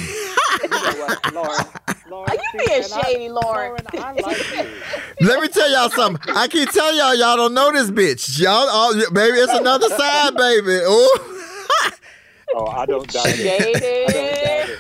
Are you being shady, Lauren? [LAUGHS] Let me tell y'all something. I keep telling y'all, y'all don't know this bitch. Y'all, all, baby, it's another side, baby. Oh, Oh, I don't doubt it. I don't doubt it.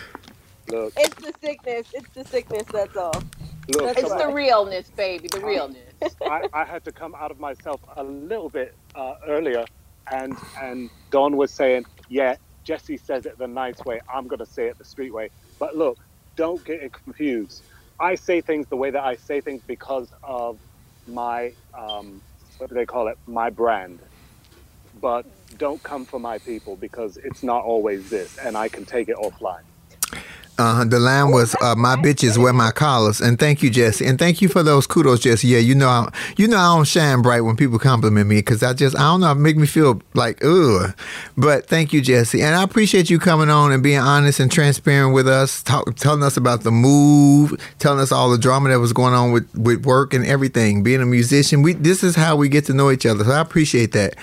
Look, It's the sickness. It's the sickness. That's all. Look. It's the realness, baby. The realness. [LAUGHS] I, I had to come out of myself a little bit uh, earlier, and and Dawn was saying, yeah, Jesse says it the nice way. I'm gonna say it the street way. But look, don't get it confused. I say things the way that I say things because of my um, what do they call it? My brand. But don't come for my people because it's not always this, and I can take it offline. Uh, the line was uh, "My bitches wear my collars," and thank you, Jesse, and thank you for those kudos, Jesse. Yeah, you know, I, you know, I don't shine bright when people compliment me because I just, I don't know, it make me feel like ugh. But thank you, Jesse, and I appreciate you coming on and being honest and transparent with us, talk, telling us about the move, telling us all the drama that was going on with with work and everything. Being a musician, we this is how we get to know each other. So I appreciate that.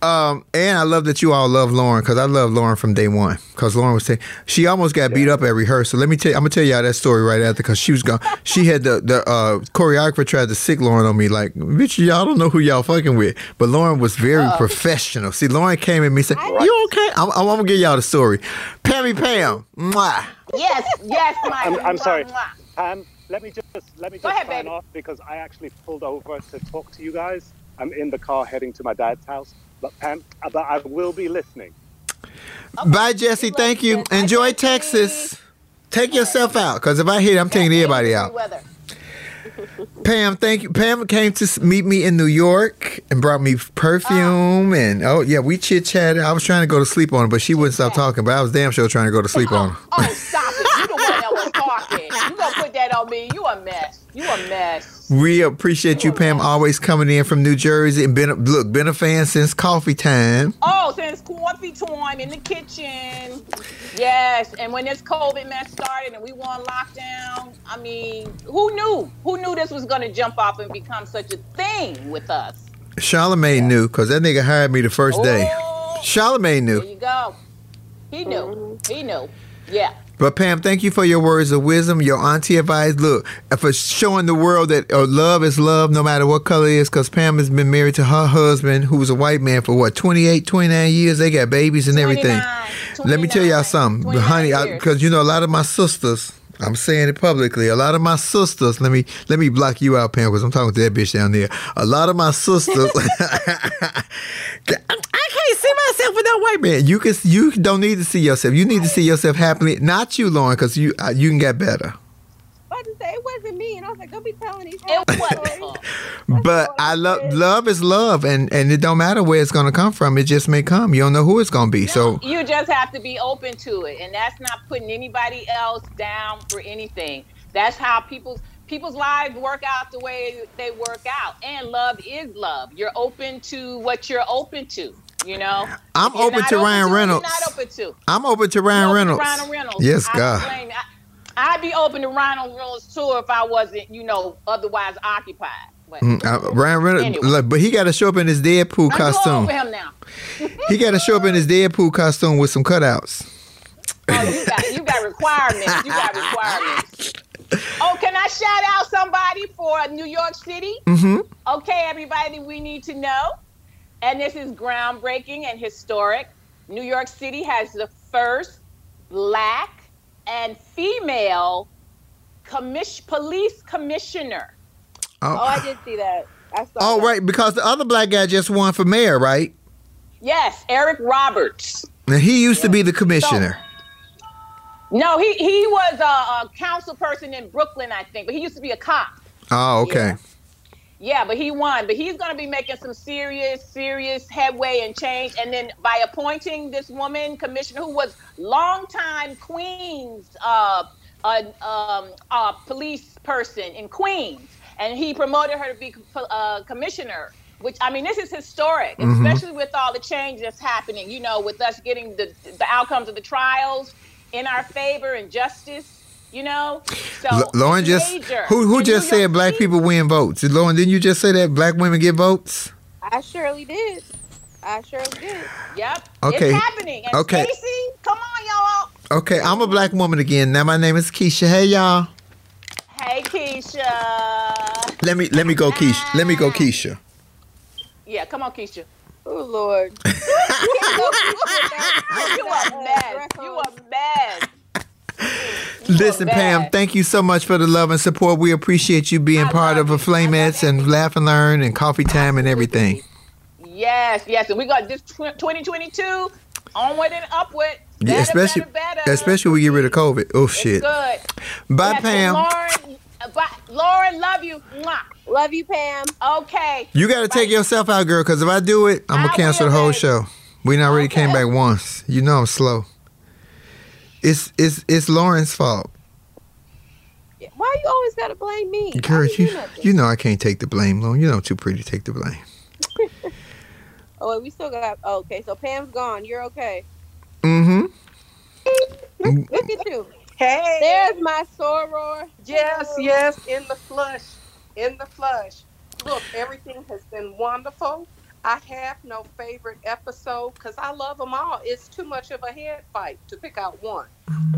Um, and I love that you all love Lauren because I love Lauren from day one. Because Lauren was saying she almost got beat up at rehearsal. Let me tell you, I'm gonna tell y'all that story right after because she was gone. She had the the uh, choreographer tried to sick Lauren on me like, bitch, y'all don't know who y'all fucking with. But Lauren was very Uh-oh. professional. See, Lauren came at me and said, "You okay?" I'm, I'm gonna give y'all the story. Pammy Pam, mwah. Yes, yes, my. I'm, I'm sorry, mwah, mwah. Pam. Let me just let me just ahead, sign baby. off because I actually pulled over to talk to you guys. I'm in the car heading to my dad's house, but Pam, uh, but I will be listening. Bye, Jesse. Thank you. Enjoy Texas. Take yourself out because if I hit, I'm taking everybody out. Weather. [LAUGHS] Pam, thank you. Pam came to meet me in New York and brought me perfume and oh yeah, we chit chatted. I was trying to go to sleep on her, but she wouldn't stop talking. But I was damn sure trying to go to sleep on her. Oh, stop it. You the one that was talking. You gonna put that on me. You a mess. You a mess. We appreciate you, Pam, always coming in from New Jersey and been a, look been a fan since coffee time. Oh, since coffee time in the kitchen. Yes, and when this COVID mess started and we were on lockdown, I mean, who knew? Who knew this was gonna jump off and become such a thing with us? Charlemagne knew because that nigga hired me the first day. Oh, Charlemagne knew. There you go. He knew. Mm-hmm. He knew. Yeah. But Pam, thank you for your words of wisdom, your auntie advice. Look, for showing the world that uh, love is love no matter what color it is. Because Pam has been married to her husband, who's a white man, for what, 28, 29 years? They got babies and everything. Let me tell y'all something, honey, because you know, a lot of my sisters, I'm saying it publicly. A lot of my sisters, let me let me block you out, Pam, because I'm talking to that bitch down there. A lot of my sisters, [LAUGHS] [LAUGHS] I can't see myself with that white man. You can, you don't need to see yourself. You need to see yourself happily. Not you, Lauren, because you uh, you can get better. I just say it wasn't me, and I was like, "Don't be telling these." It wasn't. [LAUGHS] But I love love is love, and and it don't matter where it's gonna come from. It just may come. You don't know who it's gonna be. So You just have to be open to it, and that's not putting anybody else down for anything. That's how people's people's lives work out the way they work out. And love is love. You're open to what you're open to. You know. I'm open to Ryan Reynolds. open to. I'm open to Ryan Open to Reynolds. Ryan Reynolds. Yes, God. I I'd be open to Ryan Reynolds too if I wasn't, you know, otherwise occupied. But Mm, uh, Ryan Reynolds, Anyway. look, but he got to show up in his Deadpool I'm costume. over him now. He got to show up in his [LAUGHS] Deadpool costume with some cutouts. Oh, you got you got requirements. You got requirements. Oh, can I shout out somebody for New York City? Mm-hmm. Okay, everybody, we need to know. And this is groundbreaking and historic. New York City has the first black and female commis- police commissioner. Oh, Oh, I did see that. I saw. oh, that. right, because the other black guy just won for mayor, right? Yes, Eric Roberts. And he used to be the commissioner. No, he he was a, a council person in Brooklyn, I think, but he used to be a cop. Oh, okay. Yeah, but he won. But he's going to be making some serious, serious headway and change. And then by appointing this woman commissioner who was longtime Queens uh, uh, um, uh, police person in Queens, and he promoted her to be uh, commissioner. Which I mean, this is historic, Mhm. especially with all the change that's happening. You know, with us getting the the outcomes of the trials in our favor and justice. You know, so L- Lauren just who who just said black people win votes? Lauren, didn't you just say that black women get votes? I surely did. I surely did. Yep. Okay. It's happening. And Okay. Stacey, come on, y'all. Okay, I'm a black woman again. Now my name is Keisha. Hey y'all. Hey, Keisha. Let me let me go Keisha. Let me go Keisha. Yeah, come on, Keisha. Oh Lord. [LAUGHS] you a mess. You a mess. Listen, Pam, thank you so much for the love and support. We appreciate you being part of a Flamettes and Laugh and Learn and Coffee Time and everything. Yes, yes. And we got this tw- 2022 onward and upward. Yeah, especially better, better. especially when we get rid of COVID. Oh shit. Good. Bye, Yes, Pam. Lauren, bye. Lauren, love you. Mwah. Love you, Pam. Okay. You got to take yourself out, girl, because if I do it, I'm gonna cancel the whole show. We done already came back once. You know I'm slow. It's it's it's Lauren's fault. Why you always gotta blame me? I Girl, you you know I can't take the blame, Lauren. You know I'm too pretty to take the blame. [LAUGHS] Oh, wait, we still got. Oh, okay, so Pam's gone. You're okay. Mm-hmm. Look at you. Hey. There's my soror. Yes, yes, in the flush. In the flush. Look, everything has been wonderful. I have no favorite episode because I love them all. It's too much of a head fight to pick out one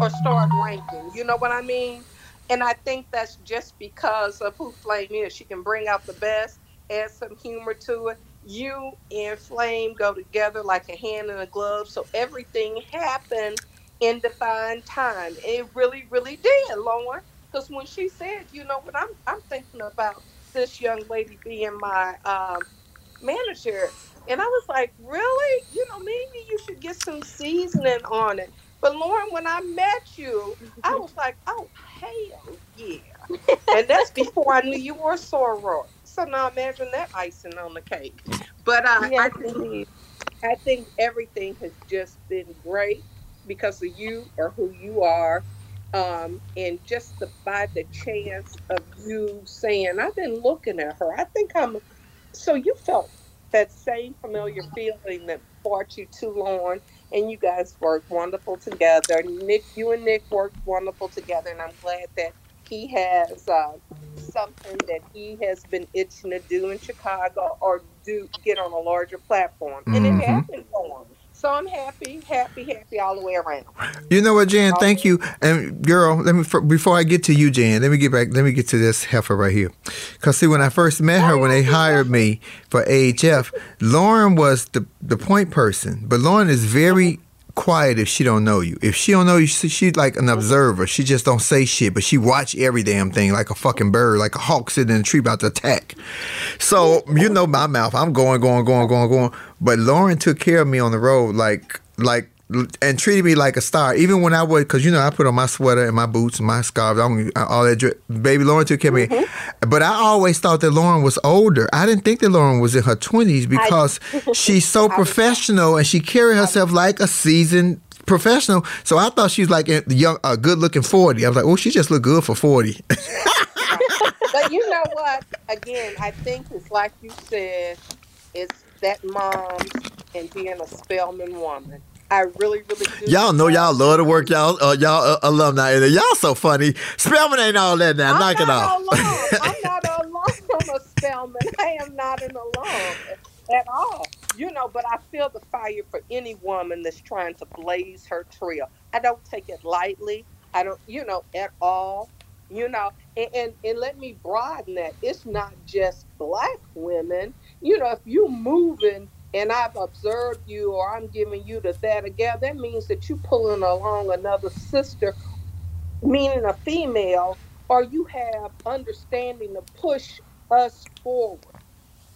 or start ranking. You know what I mean? And I think that's just because of who Flame is. She can bring out the best, add some humor to it. You and Flame go together like a hand in a glove. So everything happened in defined time. It really, really did, Lauren. Because when she said, you know what, I'm I'm thinking about this young lady being my um, manager. And I was like, really? You know, maybe you should get some seasoning on it. But Lauren, when I met you, I was like, oh, hell yeah. and that's before I knew you were a soror. So now imagine that icing on the cake. But uh, I think I think everything has just been great because of you or who you are. Um, and just the, by the chance of you saying, I've been looking at her. I think I'm. So you felt that same familiar feeling that brought you to Lauren, and you guys worked wonderful together. Nick, you and Nick worked wonderful together, and I'm glad that he has uh, something that he has been itching to do in Chicago or do get on a larger platform, and it Mhm. happened for him. So I'm happy, happy, happy all the way around. You know what, Jan? Thank you. And girl, let me before I get to you, Jan. Let me get back. Let me get to this heifer right here. Cause see, when I first met her, when they hired me for AHF, Lauren was the the point person. But Lauren is very quiet if she don't know you. If she don't know you, she, she's like an observer. She just don't say shit, but she watch every damn thing like a fucking bird, like a hawk sitting in a tree about to attack. So you know my mouth. I'm going, going, going, going, going. But Lauren took care of me on the road, like, like, and treated me like a star. Even when I would, because you know I put on my sweater and my boots and my scarf, I'm, all that. Drip. Baby Lauren took care of me. Mm-hmm. But I always thought that Lauren was older. I didn't think that Lauren was in her twenties because she's so [LAUGHS] professional and she carried herself like a seasoned professional. So I thought she was like a young, a good looking forty. I was like, oh, she just looked good for forty. [LAUGHS] but you know what? Again, I think it's like you said, it's that mom and being a Spelman woman. I really, really do. Y'all know y'all love to work [LAUGHS] y'all uh, y'all uh, alumni there. Y'all so funny. Spelman ain't all that now. Knock it off. I'm [LAUGHS] not an alum of Spelman. I am not an alum at all. You know, but I feel the fire for any woman that's trying to blaze her trail. I don't take it lightly. I don't, you know, at all. You know, and, and, and let me broaden that. It's not just black women. You know, if you moving and I've observed you or I'm giving you the that again, that means that you're pulling along another sister, meaning a female, or you have understanding to push us forward.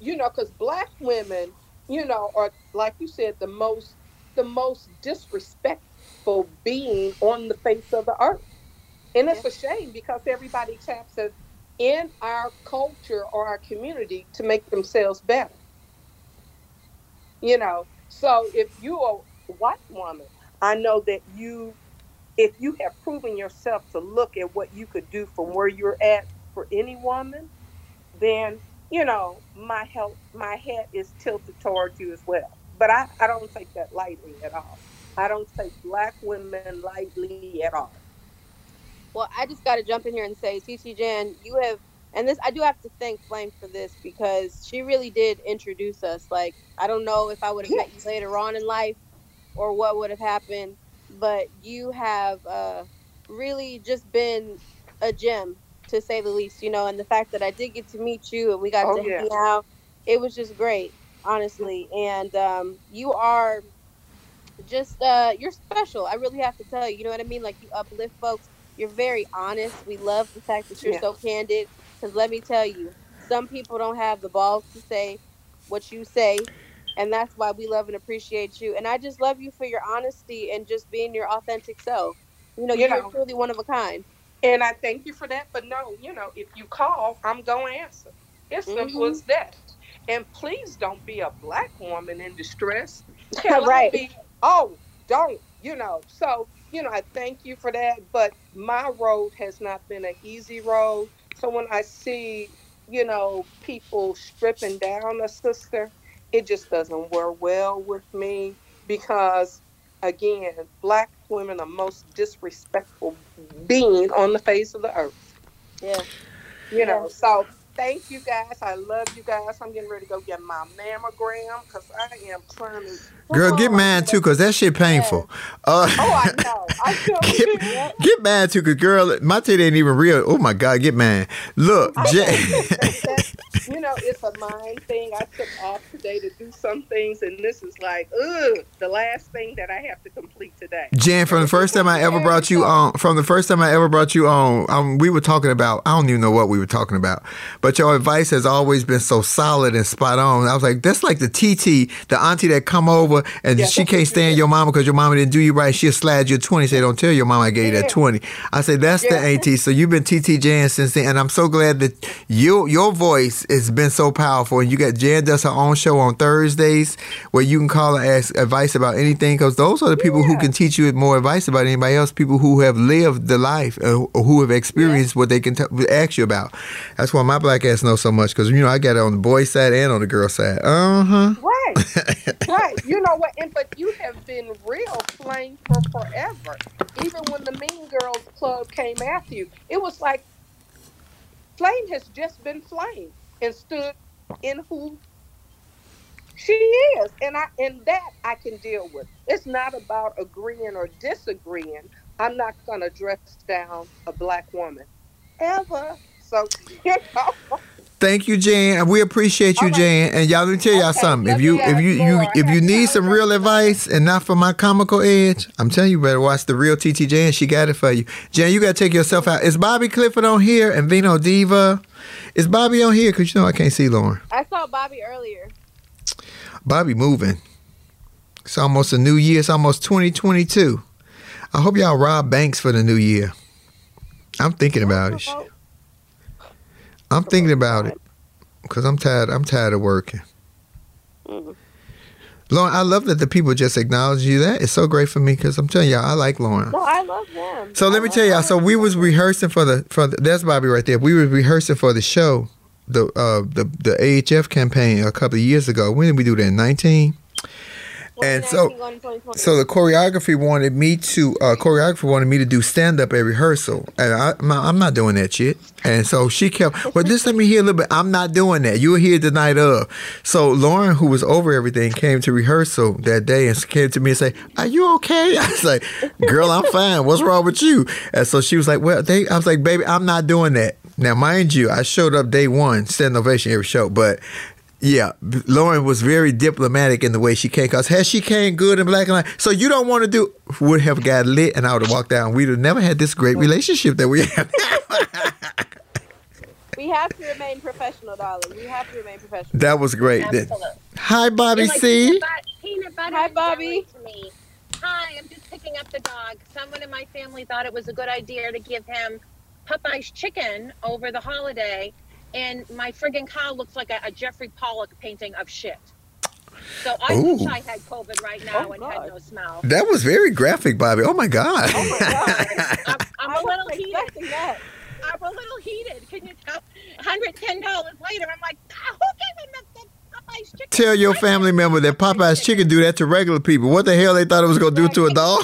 You know, because black women, you know, are like you said, the most the most disrespectful being on the face of the earth. And it's a shame because everybody taps it in our culture or our community to make themselves better. You know, so if you're a white woman, I know that you, if you have proven yourself to look at what you could do from where you're at for any woman, then you know my help, my head is tilted towards you as well. But I, I don't take that lightly at all. I don't take black women lightly at all. Well, I just got to jump in here and say, TT Jan, you have, and this I do have to thank Flame for this because she really did introduce us. Like, I don't know if I would have met you later on in life or what would have happened, but you have uh, really just been a gem to say the least, you know. And the fact that I did get to meet you and we got Oh, to yeah. hang out, it was just great, honestly. And um, you are just uh you're special. I really have to tell you. You know what I mean? Like you uplift folks. You're very honest. We love the fact that you're Yeah. so candid. Because let me tell you, some people don't have the balls to say what you say, and that's why we love and appreciate you. And I just love you for your honesty and just being your authentic self. You know, You you're know. truly one of a kind. And I thank you for that. But no, you know, if you call, I'm going to answer. It's simple Mhm. as that. And please don't be a black woman in distress. [LAUGHS] Hell, Right. be, oh, don't, you know. So, you know, I thank you for that. But my road has not been an easy road. So when I see, you know, people stripping down a sister, it just doesn't work well with me because, again, black women are most disrespectful being on the face of the earth. Yeah. You know, so thank you guys. I love you guys. I'm getting ready to go get my mammogram because I am trying to. Girl, get mine too, cause that shit painful. Uh, Oh, I know. I [LAUGHS] get, get mine too, cause girl, my titty ain't even real. Oh my god, get mine. Look, Jay, [LAUGHS] you know, it's a mind thing. I took off today to do some things, and this is like, ugh, the last thing that I have to complete today. Jan, from the first time I ever brought you on, from the first time I ever brought you on, um, we were talking about. I don't even know what we were talking about, but your advice has always been so solid and spot on. I was like, that's like the TT, the auntie that come over and Yeah. she can't stand your mama because your mama didn't do you right. She'll slide you a twenty. Say, don't tell your mama I gave you that twenty. I said, that's the Yeah. auntie. So you've been TT Jan since then, and I'm so glad that your your voice has been so powerful. And you got Jan does her own show on Thursdays where you can call and ask advice about anything because those are the people who can teach you more advice about anybody else. People who have lived the life uh, or who have experienced what they can t- ask you about. That's why my black ass knows so much because you know I got it on the boy side and on the girl side. Uh huh. Right, [LAUGHS] right. You know what? And but you have been real flame for forever. Even when the Mean Girls Club came after you, it was like Flame has just been Flame and stood in who she is, and I and that I can deal with. It's not about agreeing or disagreeing. I'm not gonna dress down a black woman ever. So you know. Thank you, Jan. And we appreciate you, Jan. And y'all, let me tell y'all Okay, something. If you if you you if you need some real advice and not for my comical edge, I'm telling you, better watch the real TT Jan. She got it for you. Jan, you gotta take yourself out. Is Bobby Clifford on here and Vino Diva? Is Bobby on here? Cause you know I can't see Lauren. I saw Bobby earlier. Bobby moving. It's almost a new year. It's almost 2022. I hope y'all rob banks for the new year. I'm thinking about it. I'm thinking about it because I'm tired. I'm tired of working. Lauren, I love that the people just acknowledge you. That is so great for me because I'm telling y'all, I like Lauren. No, I love them. So let me tell y'all. So we was rehearsing for the for the, that's Bobby right there. We was rehearsing for the show, the uh the the AHF campaign a couple of years ago. When did we do that? Nineteen. And so, 2019 going to 2020. so the choreography wanted me to uh, choreographer wanted me to do stand up at rehearsal, and I, I'm not- doing that shit. And so she kept, well, just let me hear a little bit. I'm not doing that. You were here the night of. So Lauren, who was over everything, came to rehearsal that day and came to me and say, "Are you okay?" [LAUGHS] I was like, "Girl, I'm fine. What's wrong with you?" And so she was like, "Well, they," I was like, "Baby, I'm not doing that." Now, mind you, I showed up day one, stand ovation every show, but yeah, Lauren was very diplomatic in the way she came. Cause had she came good and black and white, so you don't want to do would have got lit, and I would have walked out. and We'd have never had this great relationship that we have. We have to remain professional, darling. We have to remain professional. that was great. That- Hi, Bobby like C. Peanut butter, peanut butter Hi, Bobby. To me. Hi, I'm just picking up the dog. Someone in my family thought it was a good idea to give him Popeye's chicken over the holiday, and my friggin' cow looks like a, a Jeffrey Pollock painting of shit. So I wish I had COVID right now and had no smell. That was very graphic, Bobby. Oh my God. I'm, I'm I a little wasn't heated. that. I'm a little heated. Can you tell? $110 later, I'm like, "Ah, who gave him the, the Popeye's chicken? Tell your family member that Popeye's chicken do that to regular people. What the hell they thought it was gonna do to a dog?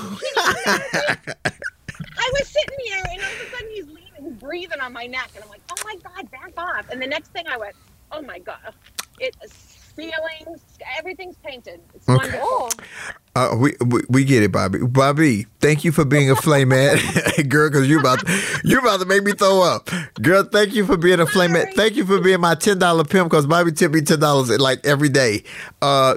I was sitting here, and all of a sudden he's leaning, breathing on my neck, and I'm like, oh my god, back off! And the next thing I went, oh my god, it ceilings, everything's painted. It's Okay. wonderful. Uh, we, we we get it, Bobby. Bobby, thank you for being a flamehead, [LAUGHS] girl. Because you about you about to make me throw up, girl. Thank you for being a flamehead. Thank you for being my ten dollar pimp. Because Bobby tipped me ten dollars like every day. Uh,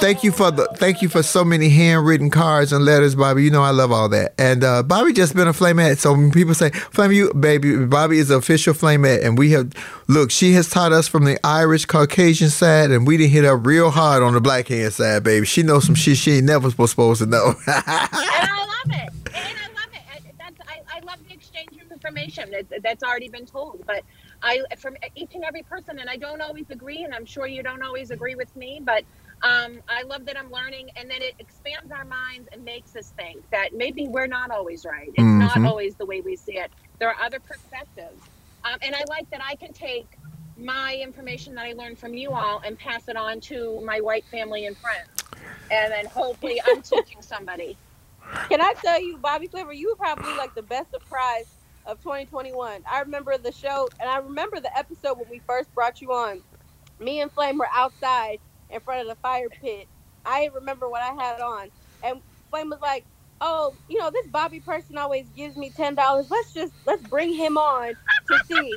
thank you for the thank you for so many handwritten cards and letters, Bobby. You know I love all that. And uh, Bobby just been a flamehead. So when people say flame you, baby, Bobby is the official flamehead, and we have look. She has taught us from the Irish Caucasian side, and we didn't hit her real hard on the black hand side, baby. She knows some shit she ain't never supposed to know. and I love it. And I love it. And That's I, I love the exchange of information. That, that's already been told. But I from each and every person, and I don't always agree, and I'm sure you don't always agree with me, but. Um, I love that I'm learning, and then it expands our minds and makes us think that maybe we're not always right. It's not Mhm. always the way we see it. There are other perspectives, um, and I like that I can take my information that I learned from you all and pass it on to my white family and friends, and then hopefully I'm [LAUGHS] teaching somebody. Can I tell you, Bobby Clifford, you were probably like the best surprise of 2021. I remember the show, and I remember the episode when we first brought you on. Me and Flame were outside in front of the fire pit. I remember what I had on, and Flame was like, "Oh, you know, this Bobby person always gives me ten dollars. Let's just let's bring him on to see."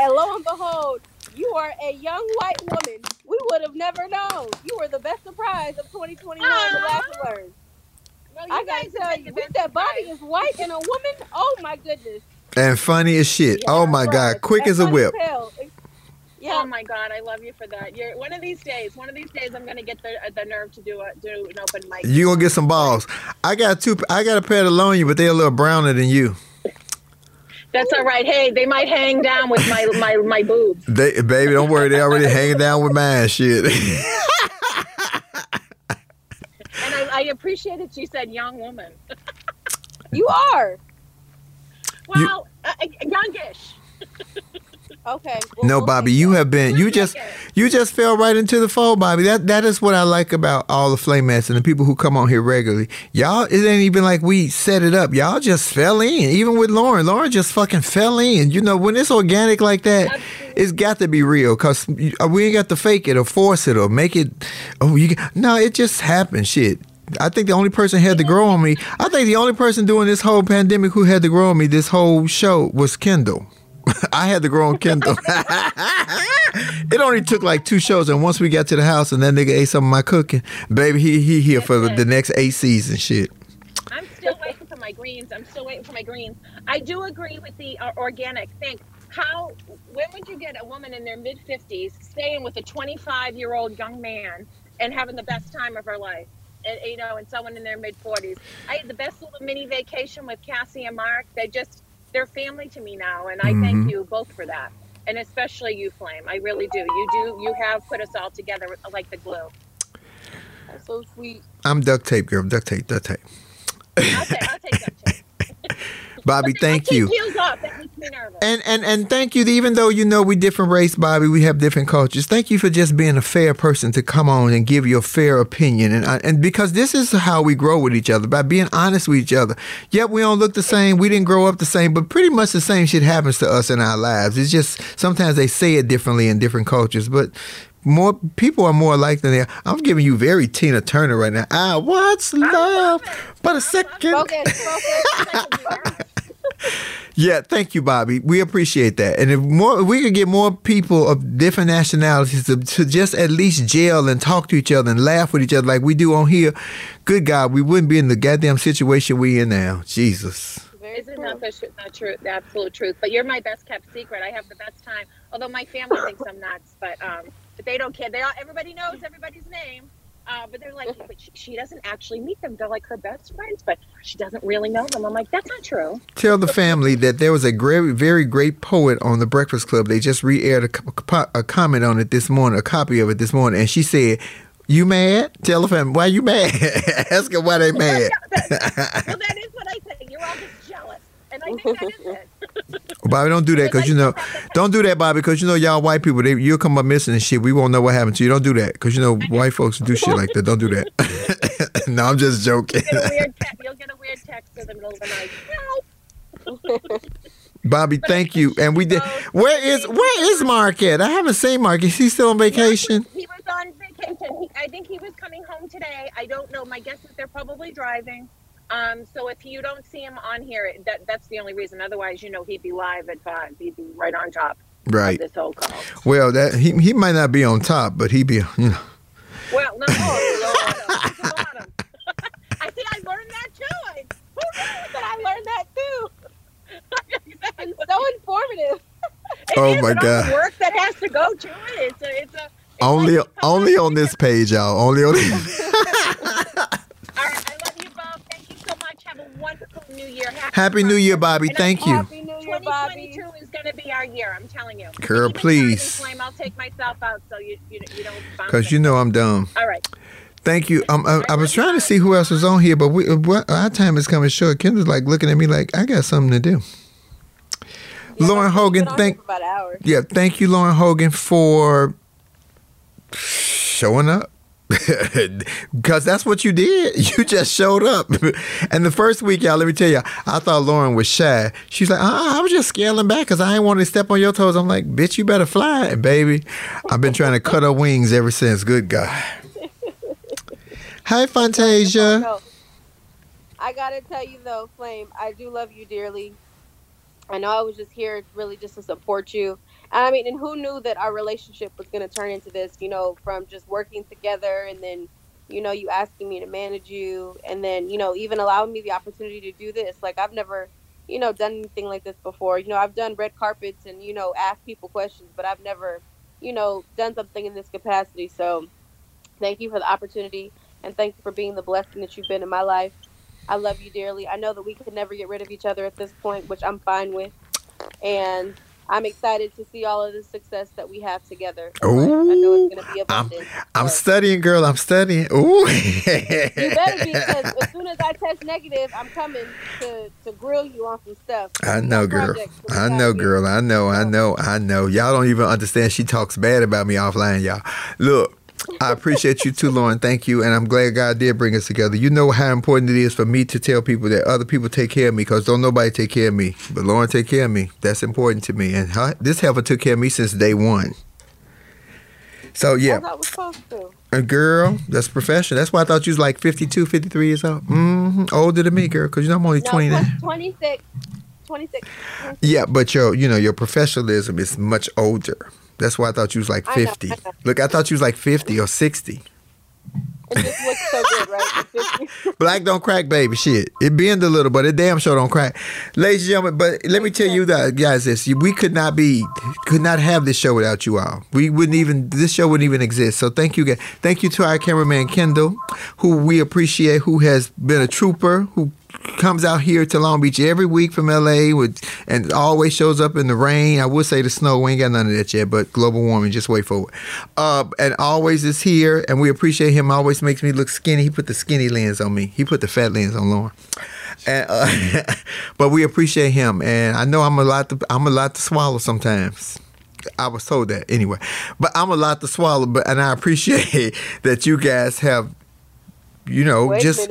and lo and behold, you are a young white woman. We would have never known. You were the best surprise of 2021. The last learn. Well, I you gotta tell you, been we the said Bobby is white and a woman. Oh my goodness. and funny as shit. oh my God, quick as a whip. Yeah. Oh my God, I love you for that. You're one of these days. One of these days, I'm gonna get the uh, the nerve to do a do an open mic. You gonna get some balls. I got two. I got a pair to loan you, but they're a little browner than you. That's all right. Hey, they might hang down with my my my boobs. They, baby, don't worry. They already hanging down with mine. Shit. And I, I appreciate it. You said young woman. [LAUGHS] You are. Well, uh, youngish. [LAUGHS] okay. no, Bobby, you have been. You just, you just fell right into the fold, Bobby. That that is what I like about all the flamettes and the people who come on here regularly. Y'all, it ain't even like we set it up. Y'all just fell in. Even with Lauren, Lauren just fucking fell in. You know, when it's organic like that, it's got to be real. Cause uh, we ain't got to fake it or force it or make it. Oh, you no, it just happened. Shit. I think the only person had to grow on me. I think the only person doing this whole pandemic who had to grow on me this whole show was Kendall. [LAUGHS] I had to grow on Kendall. [LAUGHS] it only took like two shows, and once we got to the house, and that nigga ate some of my cooking, baby, he he here for the next eight seasons. Shit. I'm still waiting for my greens. I'm still waiting for my greens. I do agree with the uh, organic thing. How? When would you get a woman in their mid 50s staying with a 25 year old young man and having the best time of her life? And you know, and someone in their mid 40s. I had the best little mini vacation with Cassie and Mark. They just they're family to me now, and I Mhm. thank you both for that. And especially you, Flame. I really do. You do. You have put us all together like the glue. That's so sweet. I'm duct tape, girl. Duct tape, duct tape. Bobby, thank you. Heels up. thank you. And and and thank you. Even though you know we different race, Bobby, we have different cultures. Thank you for just being a fair person to come on and give your fair opinion. And and because this is how we grow with each other by being honest with each other. Yep, we don't look the same. We didn't grow up the same, but pretty much the same shit happens to us in our lives. It's just sometimes they say it differently in different cultures, but. More people are more alike than they are. I'm giving you very Tina Turner right now. Ah, what's love? But a second. [LAUGHS] Yeah, thank you, Bobby. We appreciate that. And if more, if we could get more people of different nationalities to, to just at least gel and talk to each other and laugh with each other like we do on here. Good God, we wouldn't be in the goddamn situation we in now. Jesus. Isn't that the, tru- the truth, the absolute truth? But you're my best kept secret. I have the best time. Although my family thinks I'm nuts, but um, but they don't care. They all, everybody knows everybody's name. Uh, but they're like, but she, she doesn't actually meet them. They're like her best friends, but she doesn't really know them. I'm like, that's not true. Tell the family that there was a great, very great poet on the Breakfast Club. They just re-aired a, a comment on it this morning, a copy of it this morning, and she said, "You mad? Tell the family why you mad. [LAUGHS] Ask them why they mad." [LAUGHS] well, that is what I say. You're all just jealous, and I think that is it. Bobby, don't do that because you know, don't do that, Bobby, because you know y'all white people, they, you'll come up missing and shit. We won't know what happened to you. Don't do that because you know white folks do shit like that. Don't do that. [LAUGHS] no, I'm just joking. You'll get a weird, te- you'll get a weird text in the middle of the night. Help! [LAUGHS] Bobby, thank you. And we did. Where is where is Mark at? I haven't seen Mark. Is he still on vacation? He was on vacation. He, I think he was coming home today. I don't know. My guess is they're probably driving. Um, so if you don't see him on here, that that's the only reason. Otherwise, you know, he'd be live at five. He'd be right on top Right. of this whole call. Well, that he he might not be on top, but he'd be you know. Well, no, oh, Lord, he's bottom. I see. I learned that too. I, who knew that I learned that too? [LAUGHS] It's so informative. Oh is, my and the God. work that has to go to it. It's a, it's a. Only only on this page, y'all. Only on. All [LAUGHS] [LAUGHS] right, I love you both. Thank you so much. Have a wonderful New Year. Happy New Year, Bobby. And Thank you. Happy New Year, Bobby. 2022 is going to be our year. I'm telling you. Girl, Keep please. Flame. I'll take myself out so you you, you don't. Because you know I'm dumb. All right. Thank you. Um, I, I was trying to see who else was on here, but we, uh, what, our time is coming short. Kendall's like looking at me like I got something to do. Lauren Hogan, thank about an hour. yeah, thank you, Lauren Hogan, for showing up. [LAUGHS] Because that's what you did. [LAUGHS] You just showed up. [LAUGHS] and the first week, y'all, let me tell you, I thought Lauren was shy. She's like, uh, I was just scaling back because I ain't want to step on your toes. I'm like, bitch, you better fly. Baby, I've been trying to cut her wings ever since. Good God. Hi, Fantasia. I gotta tell you though, Flame, I do love you dearly. I know I was just here really just to support you. I mean, and who knew that our relationship was gonna turn into this, you know, from just working together and then, you know, you asking me to manage you and then, you know, even allowing me the opportunity to do this. Like I've never, you know, done anything like this before. You know, I've done red carpets and, you know, asked people questions, but I've never, you know, done something in this capacity. So thank you for the opportunity and thank you for being the blessing that you've been in my life. I love you dearly. I know that we could never get rid of each other at this point, which I'm fine with. And I'm excited to see all of the success that we have together. I know it's going to be I'm. I'm studying, girl. I'm studying. Ooh. you better [LAUGHS] be because as soon as I test negative, I'm coming to, to grill you on some stuff. I know, girl. I know, girl. I know. I know. I know. Y'all don't even understand. She talks bad about me offline, y'all. Look, I appreciate you too, Lauren. Thank you, and I'm glad God did bring us together. You know how important it is for me to tell people that other people take care of me, because don't nobody take care of me, but Lauren take care of me. That's important to me, and her, this helper took care of me since day one. So yeah, As I was supposed to. a girl, that's professional. That's why I thought you was like 52, 53 years old. hmm Older than me, girl, because you know I'm only No, 29. 26. 26. Yeah, but your you know your professionalism is much older. That's why I thought you was like I know, fifty. I know. Look, I thought you was like fifty or sixty. It just looks so good, right? [LAUGHS] Black don't crack, baby. Shit, it bend a little, but it damn sure don't crack. Ladies and gentlemen, but let me tell you that, guys, this we could not be, could not have this show without you all. We wouldn't even, this show wouldn't even exist. So thank you, guys. Thank you to our cameraman Kendall, who we appreciate, who has been a trooper, who comes out here to Long Beach every week from LA with and always shows up in the rain. I would say the snow. We ain't got none of that yet, but global warming, just wait for it. Uh, and always is here, and we appreciate him. Always makes me look skinny. He put the skinny lens on me. He put the fat lens on Lauren. And, uh, [LAUGHS] but we appreciate him, and I know I'm a lot. To, I'm a lot to swallow sometimes. I was told that anyway, but I'm a lot to swallow. But and I appreciate [LAUGHS] that you guys have, you know, Wait just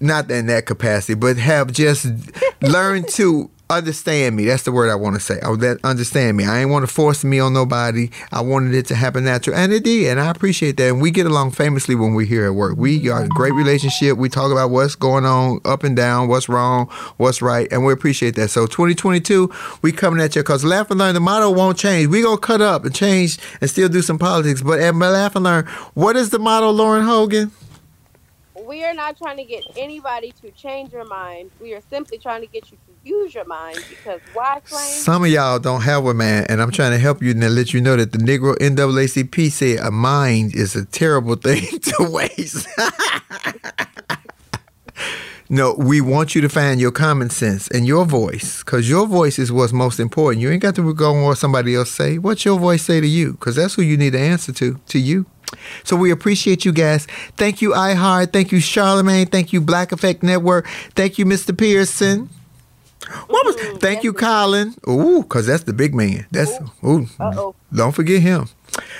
not in that capacity, but have just [LAUGHS] learned to understand me. That's the word I want to say. Oh, that understand me. I ain't want to force me on nobody. I wanted it to happen natural, and it did, and I appreciate that. And we get along famously when we're here at work. We are a great relationship. We talk about what's going on up and down, what's wrong, what's right, and we appreciate that. So 2022, we coming at you because Laugh and Learn. The motto won't change. We gonna cut up and change and still do some politics. But at Laugh and Learn, what is the motto, Lauren Hogan? We are not trying to get anybody to change your mind. We are simply trying to get you to use your mind because why claim? Some of y'all don't have a man, and I'm trying to help you and let you know that the Negro NAACP said a mind is a terrible [LAUGHS] thing to waste. [LAUGHS] no, we want you to find your common sense and your voice, because your voice is what's most important. You ain't got to go on what somebody else say. What's your voice say to you? Because that's who you need to answer to, to you. So we appreciate you guys. Thank you, iHeart. Thank you, Charlemagne. Thank you, Black Effect Network. Thank you, Mr. Pearson. What was? Thank you, Colin. Ooh, cause that's the big man. That's ooh. Uh-oh. Don't forget him.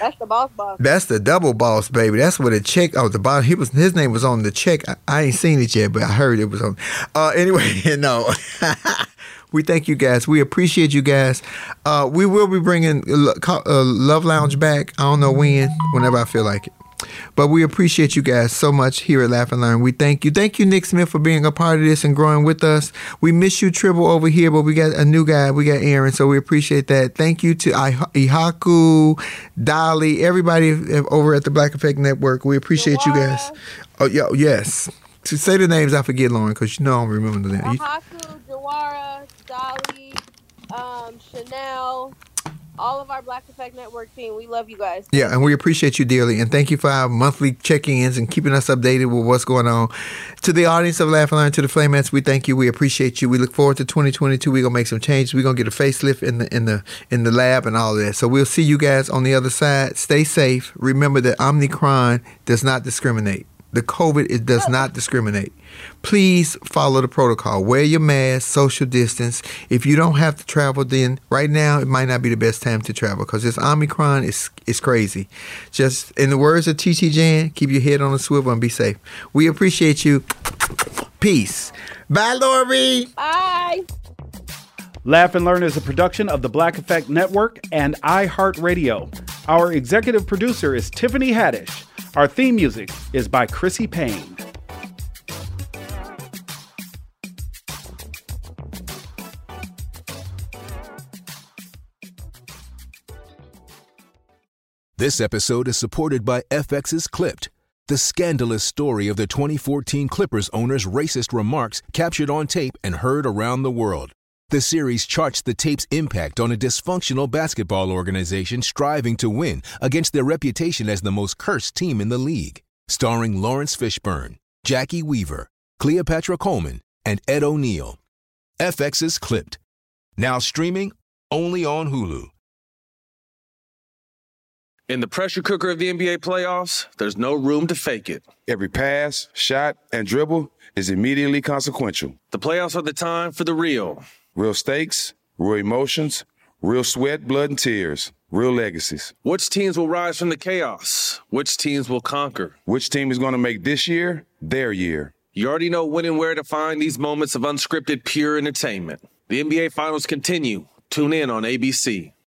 That's the boss boss. That's the double boss, baby. That's what a check. Oh, the bottom. He was. His name was on the check. I, I ain't seen it yet, but I heard it was on. Uh, anyway, [LAUGHS] no. [LAUGHS] we thank you guys. We appreciate you guys. Uh, we will be bringing uh, Love Lounge back. I don't know when. Whenever I feel like it. But we appreciate you guys so much here at Laugh and Learn. We thank you. Thank you, Nick Smith, for being a part of this and growing with us. We miss you, Tribble, over here, but we got a new guy. We got Aaron, so we appreciate that. Thank you to Ihaku, Dolly, everybody over at the Black Effect Network. We appreciate you guys. Oh, yeah, yes. To say the names, I forget, Lauren, because you know I don't remember the names. Ihaku, Jawara, Dolly, um, Chanel, all of our Black Effect Network team. We love you guys. Yeah, and we appreciate you dearly. And thank you for our monthly check ins and keeping us updated with what's going on. To the audience of Laugh and Learn, to the Flamettes, we thank you. We appreciate you. We look forward to 2022. We're gonna make some changes. We're gonna get a facelift in the in the in the lab and all of that. So we'll see you guys on the other side. Stay safe. Remember that Omicron does not discriminate. The COVID it does not discriminate. Please follow the protocol. Wear your mask, social distance. If you don't have to travel, then right now it might not be the best time to travel because this Omicron is is crazy. Just in the words of TT Jan, keep your head on a swivel and be safe. We appreciate you. Peace. Bye, Lori. Bye. Laugh and Learn is a production of the Black Effect Network and iHeartRadio. Our executive producer is Tiffany Haddish. Our theme music is by Chrissy Payne. This episode is supported by FX's Clipped, the scandalous story of the 2014 Clippers owner's racist remarks captured on tape and heard around the world. The series charts the tape's impact on a dysfunctional basketball organization striving to win against their reputation as the most cursed team in the league. Starring Laurence Fishburne, Jacki Weaver, Cleopatra Coleman, and Ed O'Neill. FX's Clipped. Now streaming only on Hulu. In the pressure cooker of the NBA playoffs, there's no room to fake it. Every pass, shot, and dribble is immediately consequential. The playoffs are the time for the real. Real stakes, real emotions, real sweat, blood, and tears, real legacies. Which teams will rise from the chaos? Which teams will conquer? Which team is going to make this year their year? You already know when and where to find these moments of unscripted, pure entertainment. The NBA Finals continue. Tune in on ABC.